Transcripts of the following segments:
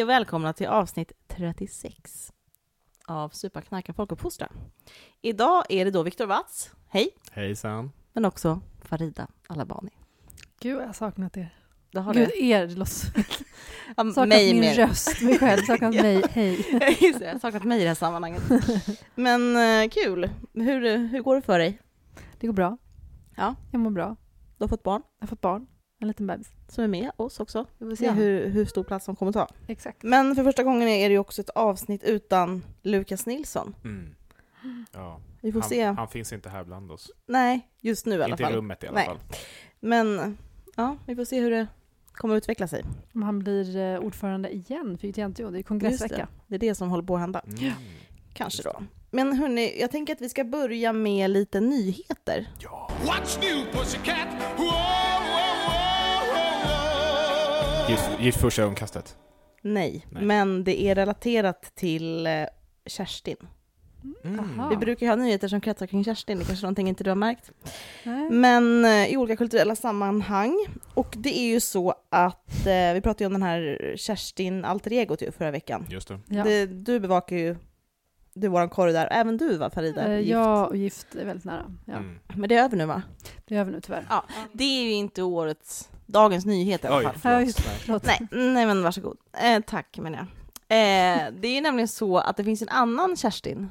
Hej och välkomna till avsnitt 36 av Supa, knarka, folkuppfostra. Idag är det då Viktor Watz, hej, Hejsan. men också Farida Alabani. Gud, jag har saknat er. Det har Gud, du. er. det låter- Saknat mig min mer. röst, mig själv. Saknat Ja. mig. Hej. Just det, jag har saknat mig i det här sammanhanget. Men eh, kul. Hur, hur går det för dig? Det går bra. Ja. Jag mår bra. Du har fått barn Jag har fått barn. En liten bebis. som är med oss också. Vi får se Ja. hur, hur stor plats de kommer ta. Exakt. Men för första gången är det ju också ett avsnitt utan Lukas Nilsson. Mm. Ja. Vi får Han, se. han finns inte här bland oss. Nej, just nu i alla inte i fall. rummet i alla Nej. fall. Men ja, vi får se hur det kommer att utveckla sig. Om han blir eh, ordförande igen för ITNTO, det är kongressvecka. Det är det som håller på att hända. Mm. Kanske då. Men hörni, jag tänker att vi ska börja med lite nyheter. Ja. What's new, pussycat? Whoa. Gift, gift första ögonkastet. Nej, Nej. men det är relaterat till eh, Kerstin. Aha. Vi brukar ju ha nyheter som kretsar kring Kerstin, det är kanske någonting inte du har märkt. Nej. Men eh, i olika kulturella sammanhang. Och det är ju så att, eh, vi pratade ju om den här Kerstin alter egot ju förra veckan. Just det. Ja. Det, du bevakar ju, du är våran korre där, även du va Farida? Eh, Gift. Jag och gift är väldigt nära. Ja. Mm. Men det är över nu va? Det gör vi nu tyvärr. Ja. Det är ju inte årets, dagens nyhet i alla fall. Ja, förlåt. just det. Förlåt. Nej, nej men varsågod. Eh, tack menar jag. Eh, det är nämligen så att det finns en annan Kerstin,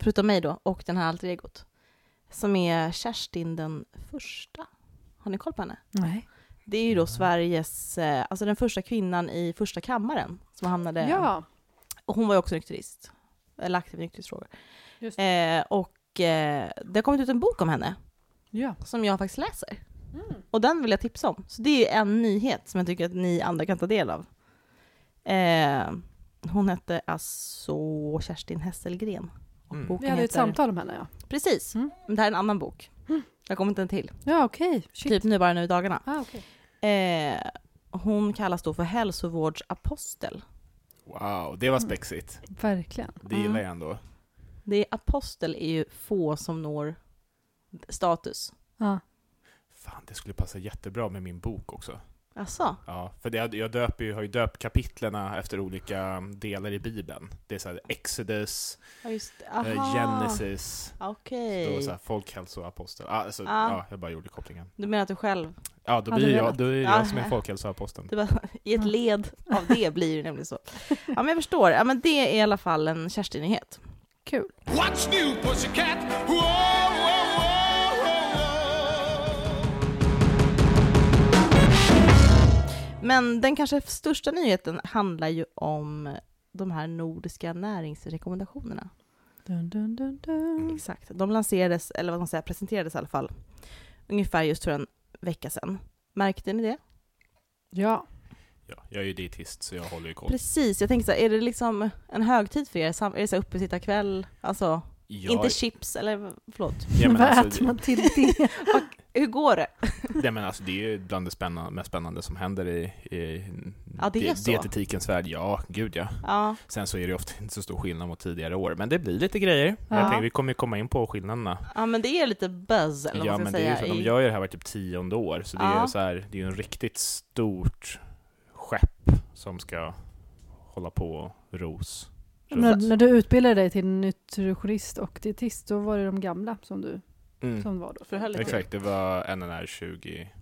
förutom mig då, och den här alter egot, som är Kerstin den första. Har ni koll på henne? Nej. Det är ju då Sveriges, eh, alltså den första kvinnan i första kammaren som hamnade, Ja, och hon var ju också nykterist, eller aktiv i nykterhetsfrågor. Eh, och eh, det har kommit ut en bok om henne, ja. som jag faktiskt läser. Mm. Och den vill jag tipsa om. Så det är en nyhet som jag tycker att ni andra kan ta del av. Eh, hon hette alltså Kerstin Hesselgren. Och Mm. boken Vi hade ett heter... samtal om henne, ja. Precis. Mm. Men det här är en annan bok. Mm. Jag kommer inte en till. Ja, okej. Shit. Typ nu bara nu i dagarna. Ah, okej. Eh, hon kallas då för hälsovårdsapostel. Wow, det var spexigt. Verkligen. Det gillar jag ändå. Det är apostel är ju få som når status. Ja. Fan, det skulle passa jättebra med min bok också. Alltså, Ja, för det, jag döper ju, har ju döpt kapitlerna efter olika delar i Bibeln. Det är så här Exodus, ja eh, Aha. Genesis, då så här folkhälsoapostel. Ah, alltså, Ah. ja, jag bara gjorde kopplingen. Du menar att du själv, Ja, då blir jag, då är jag som är folkhälsoaposteln. det var, i ett led av det blir det nämligen så. Ja men jag förstår, ja men det är i alla fall en Kerstin-nyhet. Kul. What's new, pussycat? Whoa, Men den kanske största nyheten handlar ju om de här nordiska näringsrekommendationerna. Dun, dun, dun, dun. Exakt. De lanserades, eller vad man säger, presenterades i alla fall, ungefär just för en vecka sedan. Märkte ni det? Ja. Ja, jag är ju dietist så jag håller ju koll. Precis, jag tänkte så här, är det liksom en högtid för er? Är det så här uppesittarkväll? Alltså, Ja, inte chips, eller förlåt. ja, men Vad alltså, äter man till det? Hur går det? Nej, men alltså, det är ju bland det spännande, mest spännande som händer i, i Ja, det di- dietetikens värld. Ja, gud ja. Ja, Sen så är det ofta inte så stor skillnad mot tidigare år, men det blir lite grejer. Ja. Jag tänker, vi kommer ju komma in på skillnaderna. ja men det är lite buzz, eller vad Ja, man men ska det är ju säga. så, de i- gör ju det här var typ tionde år, så det är Ja. ju så här, det är ju en riktigt stort skepp som ska hålla på och ros. när, när du utbildade dig till nutritionist och dietist, då var det de gamla som du Mm. som var då. Till. Exakt, det var NNR 20...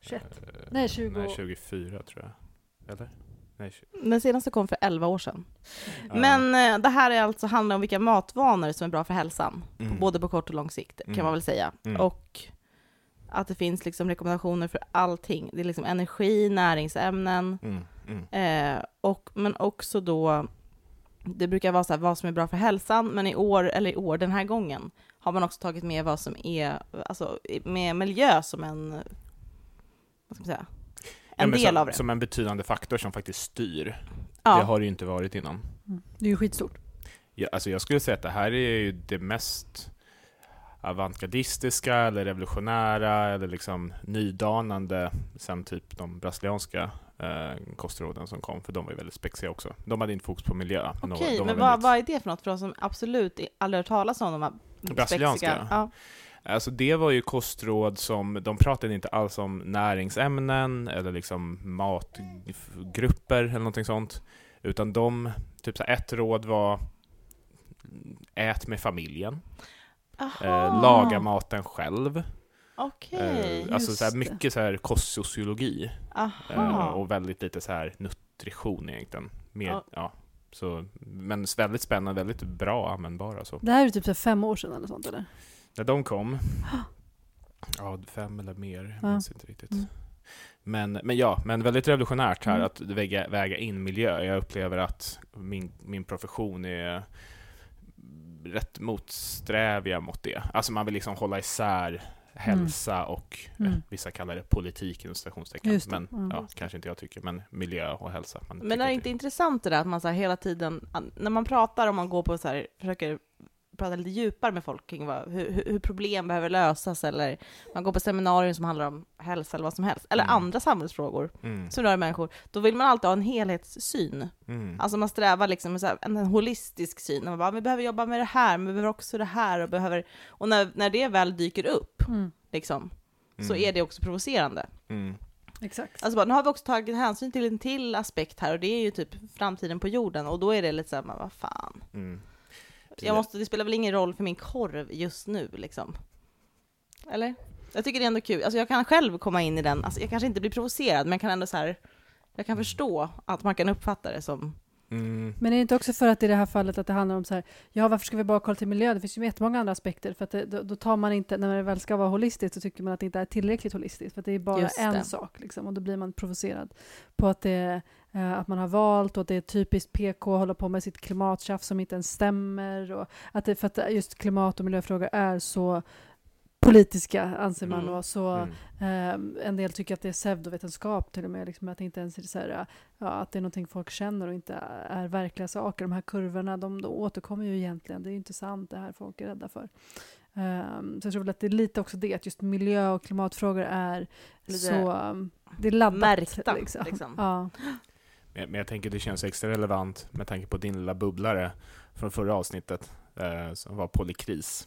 21. eh, Nej, 20. Nej, 24 tror jag. Eller? Nej, 20. Den senaste kom för 11 år sedan. Ja. Men eh, det här är alltså handlar om vilka matvanor som är bra för hälsan, Mm. både på kort och lång sikt, kan Mm. man väl säga. Mm. Och att det finns liksom rekommendationer för allting. Det är liksom energi, näringsämnen, Mm. Mm. eh, och, men också då, det brukar vara så här, vad som är bra för hälsan, men i år, eller i år, den här gången, har man också tagit med vad som är, alltså med miljö som en, vad ska man säga, Ja, en men del som, av det. Som en betydande faktor som faktiskt styr. ja. Det har det ju inte varit innan. Mm. Det är ju skitstort. Ja, alltså jag skulle säga att det här är ju det mest avantgardistiska eller revolutionära eller liksom nydanande sen typ de brasilianska eh, kostråden som kom, för de var ju väldigt spexiga också. De hade inte fokus på miljö. Okej, de var men vad, väldigt- vad är det för något för de som absolut aldrig hört talas om de här Brasilianska? Ja. Alltså det var ju kostråd som, de pratade inte alls om näringsämnen eller liksom matgrupper eller någonting sånt. Utan de, typ så här, ett råd var ät med familjen, eh, laga maten själv. okej. Eh, alltså så här, mycket så här kostsociologi eh, Aha. och väldigt lite så här nutrition egentligen. Mer, Ja. ja. Så, men väldigt spännande, väldigt bra användbara. Så. Det här är typ så fem år sedan eller sånt eller? När de kom, ja fem eller mer, jag Ja. minns inte riktigt. Mm. Men, men ja, men väldigt revolutionärt här Mm. att väga, väga in miljö. Jag upplever att min, min profession är rätt motsträviga mot det. Alltså man vill liksom hålla isär hälsa och eh, Mm. vissa kallar det politik inom citationstecken. Men Mm. ja, kanske inte jag tycker, men miljö och hälsa. Man Men är det inte intressant det där att man så här hela tiden, när man pratar om man går på så här, försöker prata lite djupare med folk kring vad, hur, hur problem behöver lösas eller man går på seminarier som handlar om hälsa eller vad som helst, eller Mm. andra samhällsfrågor Mm, som rör människor, då vill man alltid ha en helhetssyn. mm, Alltså man strävar liksom med så här, en, en holistisk syn. Man bara, vi behöver jobba med det här, men vi behöver också det här och behöver... Och när, när det väl dyker upp, Mm. liksom, så mm, är det också provocerande. mm, Exakt. Alltså bara, nu har vi också tagit hänsyn till en till aspekt här och det är ju typ framtiden på jorden och då är det lite såhär, vad fan. mm. Jag måste, det spelar väl ingen roll för min korv just nu liksom. Eller? Jag tycker det är ändå kul, alltså jag kan själv komma in i den, alltså jag kanske inte blir provocerad men jag kan ändå så här. jag kan förstå att man kan uppfatta det som, Mm. Men är det inte också för att i det här fallet att det handlar om så här, ja varför ska vi bara kolla till miljö? Det finns ju jättemånga andra aspekter. För att det, då, då tar man inte, när det väl ska vara holistiskt så tycker man att det inte är tillräckligt holistiskt. För att det är bara Just en det. sak liksom, och då blir man provocerad. På att, det, eh, att man har valt och att det är typiskt PK att hålla på med sitt klimattjafs som inte ens stämmer. Och att det, för att just klimat och miljöfrågor är så politiska anser man Mm. och så Mm. Eh, en del tycker att det är pseudovetenskap till och med, liksom, att det inte ens är så här, ja, att det är någonting folk känner och inte är verkliga saker. De här kurvorna, de, de återkommer ju egentligen. Det är ju inte sant det här folk är rädda för. Um, så jag tror väl att det är lite också det, att just miljö och klimatfrågor är Lite så, um, det är laddat. märkta, liksom. liksom. Ja. Men men jag tänker det känns extra relevant med tanke på din lilla bubblare från förra avsnittet eh, som var polykris.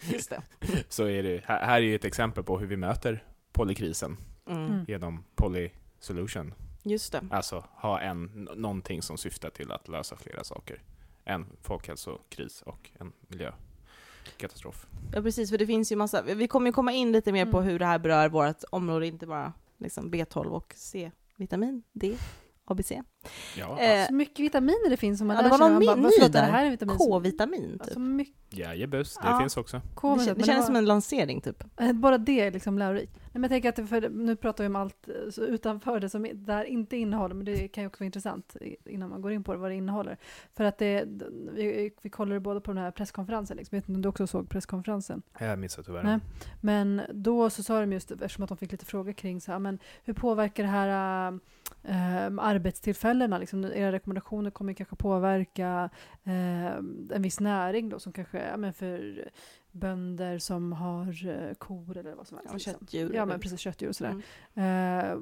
just det. Så är det, här, här är ju ett exempel på hur vi möter polykrisen Mm. Mm. genom polysolution. Just det. Alltså ha en, någonting som syftar till att lösa flera saker. En folkhälsokris och en miljökatastrof. Ja precis, för det finns ju massa, vi kommer ju komma in lite mer på Mm. hur det här berör vårt område, inte bara liksom B12 och C-vitamin, D, ABC. Ja, Eh, Så mycket vitaminer det finns som man Ja, lär det var sig. någon bara, ny "Vad, förlåt, är det där. här är vitamin som-" K-vitamin typ. Alltså mycket jajebus, det Ja. finns också. Det, men det känns var- som en lansering typ. Eh, Bara det är liksom lärorikt. Men jag tänker att för, nu pratar vi om allt eh, utanför det som där inte innehåller, men det kan ju också vara intressant innan man går in på det, vad det innehåller. För att det, vi, vi kollade båda på den här presskonferensen, liksom. jag vet inte om du också såg presskonferensen? Jag missade tyvärr. Nej. Men då så sa de just, eftersom att de fick lite frågor kring så här, men hur påverkar det här äh, arbetstillfällena? Liksom, era rekommendationer kommer kanske påverka äh, en viss näring då, som kanske, ja, men för bönder som har eh, kor eller vad som helst. Ja, liksom. köttdjur. Ja, men precis köttdjur och sådär. Mm. Eh,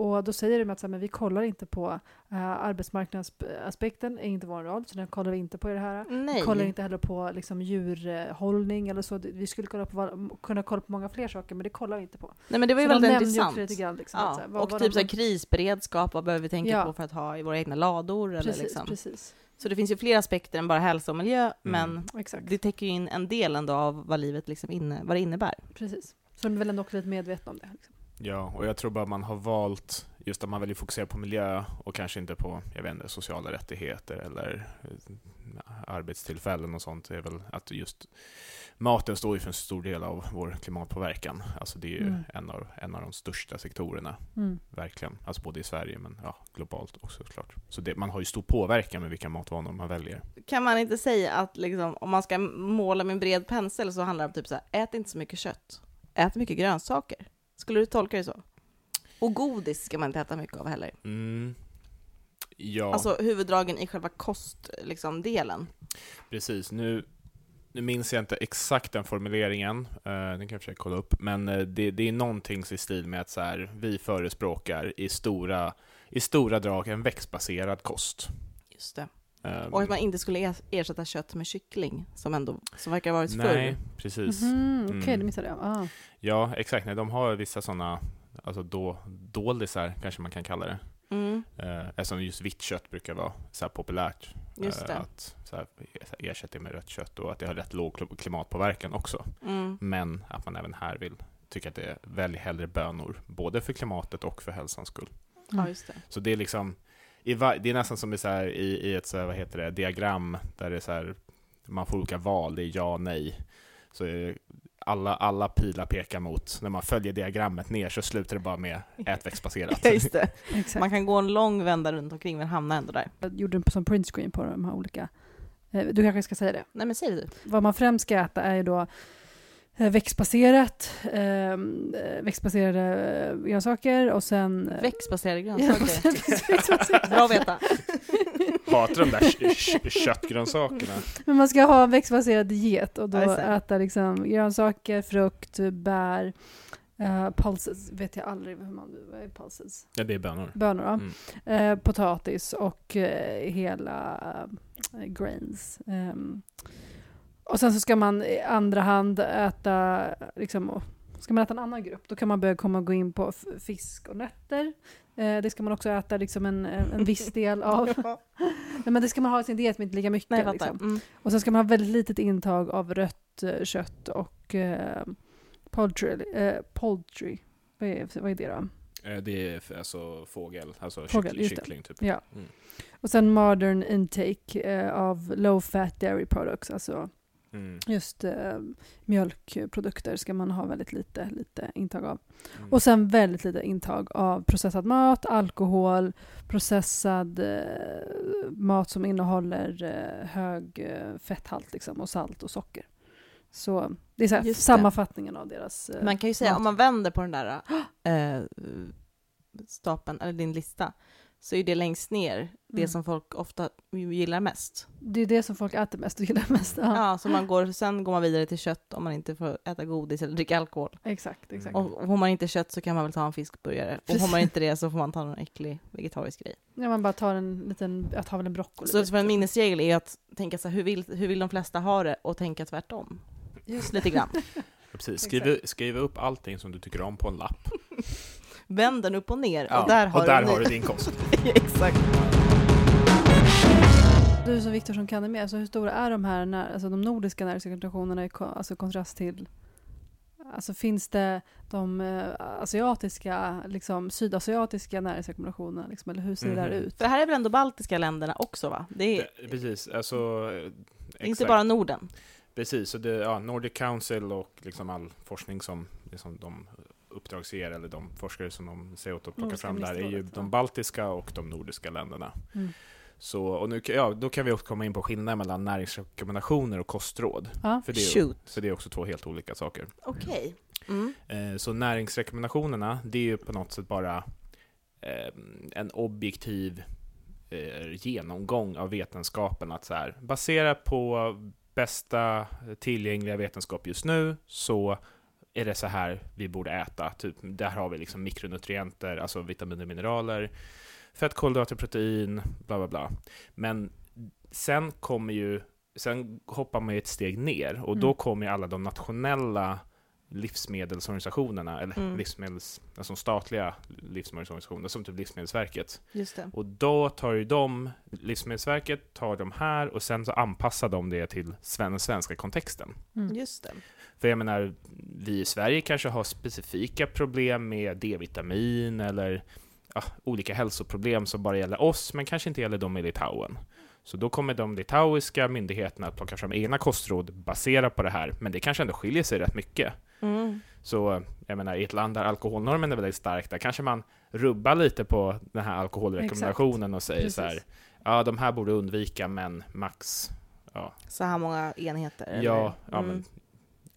och då säger de att så här, men vi kollar inte på uh, arbetsmarknadsaspekten, är inte vår roll, så den kollar vi inte på i det här. Vi Nej. kollar inte heller på liksom, djurhållning eller så. Vi skulle kolla på, kunna kolla på många fler saker, men det kollar vi inte på. Nej men det var ju Så väldigt intressant. lite grann, liksom, att Ja, så här, vad- och vad typ de- så här, krisberedskap, vad behöver vi tänka Ja. på för att ha i våra egna lador? Eller Precis, liksom. precis. Så det finns ju fler aspekter än bara hälsa och miljö, Mm. men Exakt. det täcker ju in en del ändå av vad livet liksom inne, vad det innebär. Precis. Så de är väl ändå också lite medvetna om det. Liksom. Ja, och jag tror bara man har valt, just att man väljer fokusera på miljö och kanske inte på, jag vet inte, sociala rättigheter eller eh, arbetstillfällen och sånt. Är väl att just maten står ju för en stor del av vår klimatpåverkan. Alltså det är ju Mm. en, av, en av de största sektorerna, Mm. verkligen. Alltså både i Sverige men ja, globalt också såklart. Så det, man har ju stor påverkan med vilka matvanor man väljer. Kan man inte säga att liksom, om man ska måla med en bred pensel så handlar det om typ så här, ät inte så mycket kött, ät mycket grönsaker. Skulle du tolka det så? Och godis ska man inte äta mycket av heller. Mm. Ja. Alltså huvuddragen i själva kostdelen. Liksom, delen. Precis, nu, nu minns jag inte exakt den formuleringen, uh, den kan jag försöka kolla upp, men eh, det, det är någonting i stil med att så här, vi förespråkar i stora, i stora drag en växtbaserad kost. Just det. Ehm, Och att man inte skulle er- ersätta kött med kyckling, som ändå som verkar ha varit Nej, förr. precis. Mhm, Okej, Mm. det missade jag. Ah. Ja, exakt. Nej, de har vissa sådana alltså då, doldisar, kanske man kan kalla det. Mm, Eh, eftersom just vitt kött brukar vara så här populärt. just eh, att så här, ersätta det med rött kött och att det har rätt låg kl- klimatpåverkan också. Mm. Men att man även här vill tycka att det är välj hellre bönor, både för klimatet och för hälsans skull. Ja, just det. Så det är liksom, i va- det är nästan som i, så här, i, i ett så här, vad heter det, diagram där det är så här, man får olika val, det är ja och nej. Så är det- alla, alla pilar pekar mot, när man följer diagrammet ner så slutar det bara med ätväxtbaserat. Ja, just det. Exakt. Man kan gå en lång vända runt omkring men hamna ändå där. Jag gjorde en som printscreen på de här olika. Eh, Du kanske ska säga det. Nej men säg det du. Vad man främst ska äta är ju då eh, växtbaserat, ehm, eh, växtbaserade grönsaker och sen... Växtbaserade ja, grönsaker. växtbaserat. Bra att veta. Hatar de där kö- kö- köttgrönsakerna. Men man ska ha växtbaserad diet och då äta liksom grönsaker, frukt, bär, uh, pulses, vet jag aldrig hur man, vad är pulses? Ja, det är bönor. Bönor, ja. Mm. Eh, potatis och eh, hela eh, grains. Ehm, och sen så ska man i andra hand äta, liksom, och- ska man äta en annan grupp, då kan man börja komma och gå in på fisk och nötter. Eh, det ska man också äta liksom en, en viss del av. Nej, men det ska man ha i sin diet, men inte lika mycket. Nej liksom. Mm. Och sen ska man ha väldigt litet intag av rött eh, kött och eh, poultry. Eh, poultry. Vad, är, vad är det då? Eh, Det är alltså fågel, alltså Fågel, kyckling, kyckling typ. Ja. Mm. Och sen modern intake eh, av low fat dairy products, alltså Mm. just eh, mjölkprodukter ska man ha väldigt lite, lite intag av. Mm. Och sen väldigt lite intag av processad mat, alkohol, processad eh, mat som innehåller eh, hög eh, fetthalt liksom, och salt och socker. Så det är så här, det. sammanfattningen av deras... Eh, Man kan ju säga, mat. om man vänder på den där äh, stapeln, eller din lista, så är det längst ner det Mm. som folk ofta gillar mest. Det är det som folk äter mest och gillar mest. Ja, Ja, så man går, sen går man vidare till kött om man inte får äta godis eller dricka alkohol. Exakt, exakt. Mm. Och får man inte kött så kan man väl ta en fiskburgare. Och Precis. får man inte det så får man ta någon äcklig vegetarisk grej. Ja, man bara tar en liten, jag tar väl en broccoli. Så för en minnesregel är att tänka så här, hur vill, hur vill de flesta ha det och tänka tvärtom. Just Lite grann. Ja, Precis. Skriv, skriv upp allting som du tycker om på en lapp. Vänd den upp och ner Ja, och där har och där du, har du din kost. Exakt. Du som Viktor som kan det mer, alltså hur stora är de här när, alltså de nordiska näringskoncentrationerna i alltså kontrast till Alltså finns det de eh, asiatiska, liksom sydasiatiska näringsrekommendationerna, liksom, eller hur ser det där Mhm. ut? För det här är väl ändå baltiska länderna också va? Det är Det- Precis, alltså... inte bara Norden. Precis, så det, ja, Nordic Council och liksom all forskning som liksom de uppdragsger, eller de forskare som de säger åt att plocka Nordiska fram där, är ju de baltiska och de nordiska länderna. Mm. Så, och nu, ja, då kan vi också komma in på skillnaden mellan näringsrekommendationer och kostråd. Ja. För det, är, för det är också två helt olika saker. Okej. Mm. Eh, Så näringsrekommendationerna, det är ju på något sätt bara eh, en objektiv eh, genomgång av vetenskapen. Att så här, baserat på bästa tillgängliga vetenskap just nu så är det så här vi borde äta. Typ, där har vi liksom mikronutrienter, alltså vitaminer, mineraler, fett, kolhydrater, protein, bla bla bla. Men sen kommer ju, sen hoppar man ju ett steg ner och då Mm. kommer ju alla de nationella livsmedelsorganisationerna, eller Mm. livsmedels, alltså statliga livsmedelsorganisationer, som typ Livsmedelsverket. Just det. Och då tar ju de, Livsmedelsverket tar de här och sen så anpassar de det till den svenska kontexten. Mm. Just det. För jag menar, vi i Sverige kanske har specifika problem med D-vitamin eller ja, olika hälsoproblem som bara gäller oss, men kanske inte gäller dem i Litauen. Så då kommer de litauiska myndigheterna att plocka fram egna kostråd baserat på det här, men det kanske ändå skiljer sig rätt mycket. Mm. Så jag menar, i ett land där alkoholnormen är väldigt stark, där kanske man rubbar lite på den här alkoholrekommendationen och säger så här, Precis. ja, de här borde undvika, men max, ja, Så här många enheter? eller? ja, ja Mm. men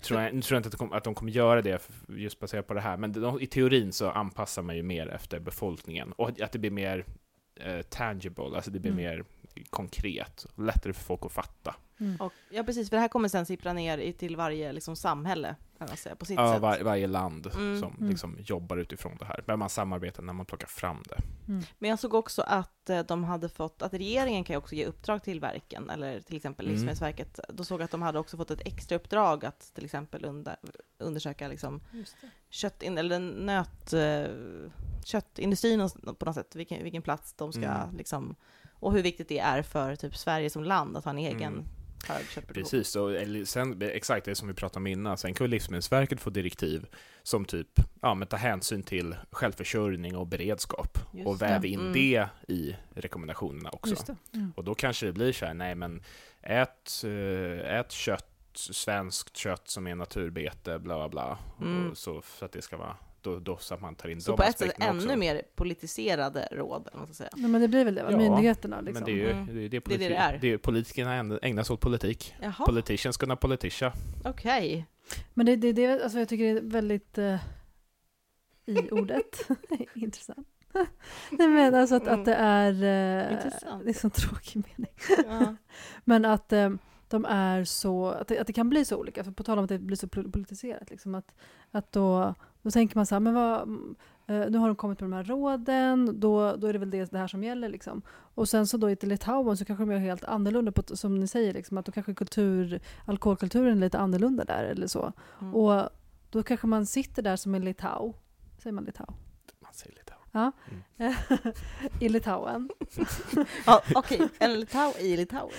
tror jag, tror jag inte att de, kommer, att de kommer göra det just baserat på det här, men de, i teorin så anpassar man ju mer efter befolkningen och att det blir mer eh, tangible, alltså det blir Mm. mer konkret, lättare för folk att fatta. Mm. Och, ja, precis. För det här kommer sen sippra ner i, till varje liksom, samhälle, kan man säga, på sitt Ja, sätt. var, varje land Mm. som Mm. liksom jobbar utifrån det här, men man samarbetar när man plockar fram det. Mm. Men jag såg också att eh, de hade fått, att regeringen kan ju också ge uppdrag till verken, eller till exempel Mm. Livsmedelsverket. Då såg jag att de hade också fått ett extra uppdrag att till exempel under, undersöka liksom kött, eller nöt, eh, köttindustrin på något sätt, vilken, vilken plats de ska Mm. liksom, och hur viktigt det är för typ Sverige som land att ha en egen Mm. hög köttproduktion. Precis, och, sen, exakt det som vi pratade om innan. Sen kan Livsmedelsverket få direktiv som typ ja, men ta hänsyn till självförsörjning och beredskap Just och väv in Mm. det i rekommendationerna också. Just det. Mm. Och då kanske det blir så här, nej men ät, eh, ät kött, svenskt kött som är naturbete, bla bla bla. Mm. Och så, för att det ska vara, då, då så att man tar in Så de på ett sätt aspekterna också. ännu mer politiserade råd, eller vad man ska säga. Nej, men det blir väl det, va? Ja, myndigheterna liksom. Men det är ju Mm. det är, det, Det är politi- det det är. det är politikerna ägn- ägnar sig åt politik. Jaha, Politicians gonna politisha. okej. Men det, det, det alltså jag tycker det är väldigt eh, i ordet intressant. Nej men alltså att, att det är... Eh, Intressant. det är så tråkig mening. Ja. Men att eh, de är så... Att det, att det kan bli så olika. För på tal om att det blir så pol- politiserat. Liksom, att, att då, då tänker man så här, men vad... eh, nu har de kommit med de här råden, då, då är det väl det, det här som gäller. Liksom. Och sen så då i Litauen så kanske de gör helt annorlunda, på, som ni säger, liksom, att då kanske kultur, alkoholkulturen är lite annorlunda där eller så. Mm. Och då kanske man sitter där som en litau, säger man litau? Man säger lite. I Litauen. Ja, Okej, en Litau i Litauen.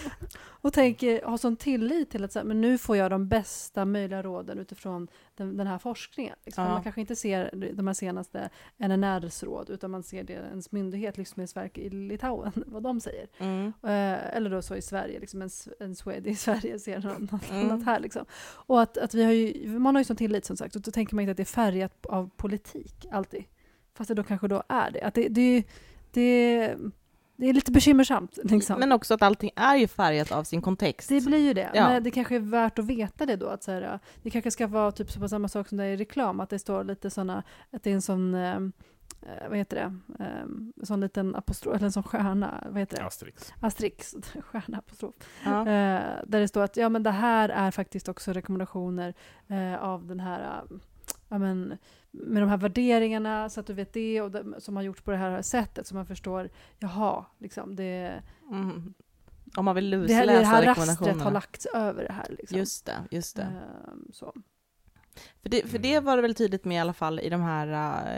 Och tänker, har sån tillit till att så här, men nu får jag de bästa möjliga råden utifrån den, den här forskningen. Liksom. Ja. Man kanske inte ser de här senaste NNRs råd, utan man ser det ens myndighet, Livsmedelsverket i Litauen, vad de säger. Mm. Eh, eller då så i Sverige, liksom en, en Swede i Sverige ser något, något Mm. annat här. Liksom. Och att, att vi har ju, man har ju sån tillit som sagt, och då tänker man inte att det är färgat av politik alltid. Fast det då kanske då är det. Att det, det, det, det är lite bekymmersamt. Liksom. Men också att allting är ju färgat av sin kontext. Det blir ju det. Ja. Men det kanske är värt att veta det då. Att så här, det kanske ska vara typ så på samma sak som det är i reklam, att det står lite sådana, att det är en sån, eh, eh, vad heter det, eh, en sån liten apostrof, eller en sån stjärna, vad heter det? Asterix. Asterix, stjärna, apostrof. Ja. Eh, där det står att ja, men det här är faktiskt också rekommendationer eh, av den här, ja, men, med de här värderingarna, så att du vet det, och det, som har gjorts på det här sättet, så man förstår, jaha, liksom, det, Mm. Om man vill det, här, lusläsa det här rastret rekommendationerna. har lagts över det här. Liksom. Just det, just det. Ehm, så. För, det. för det Mm. var det väl tydligt med i alla fall i de här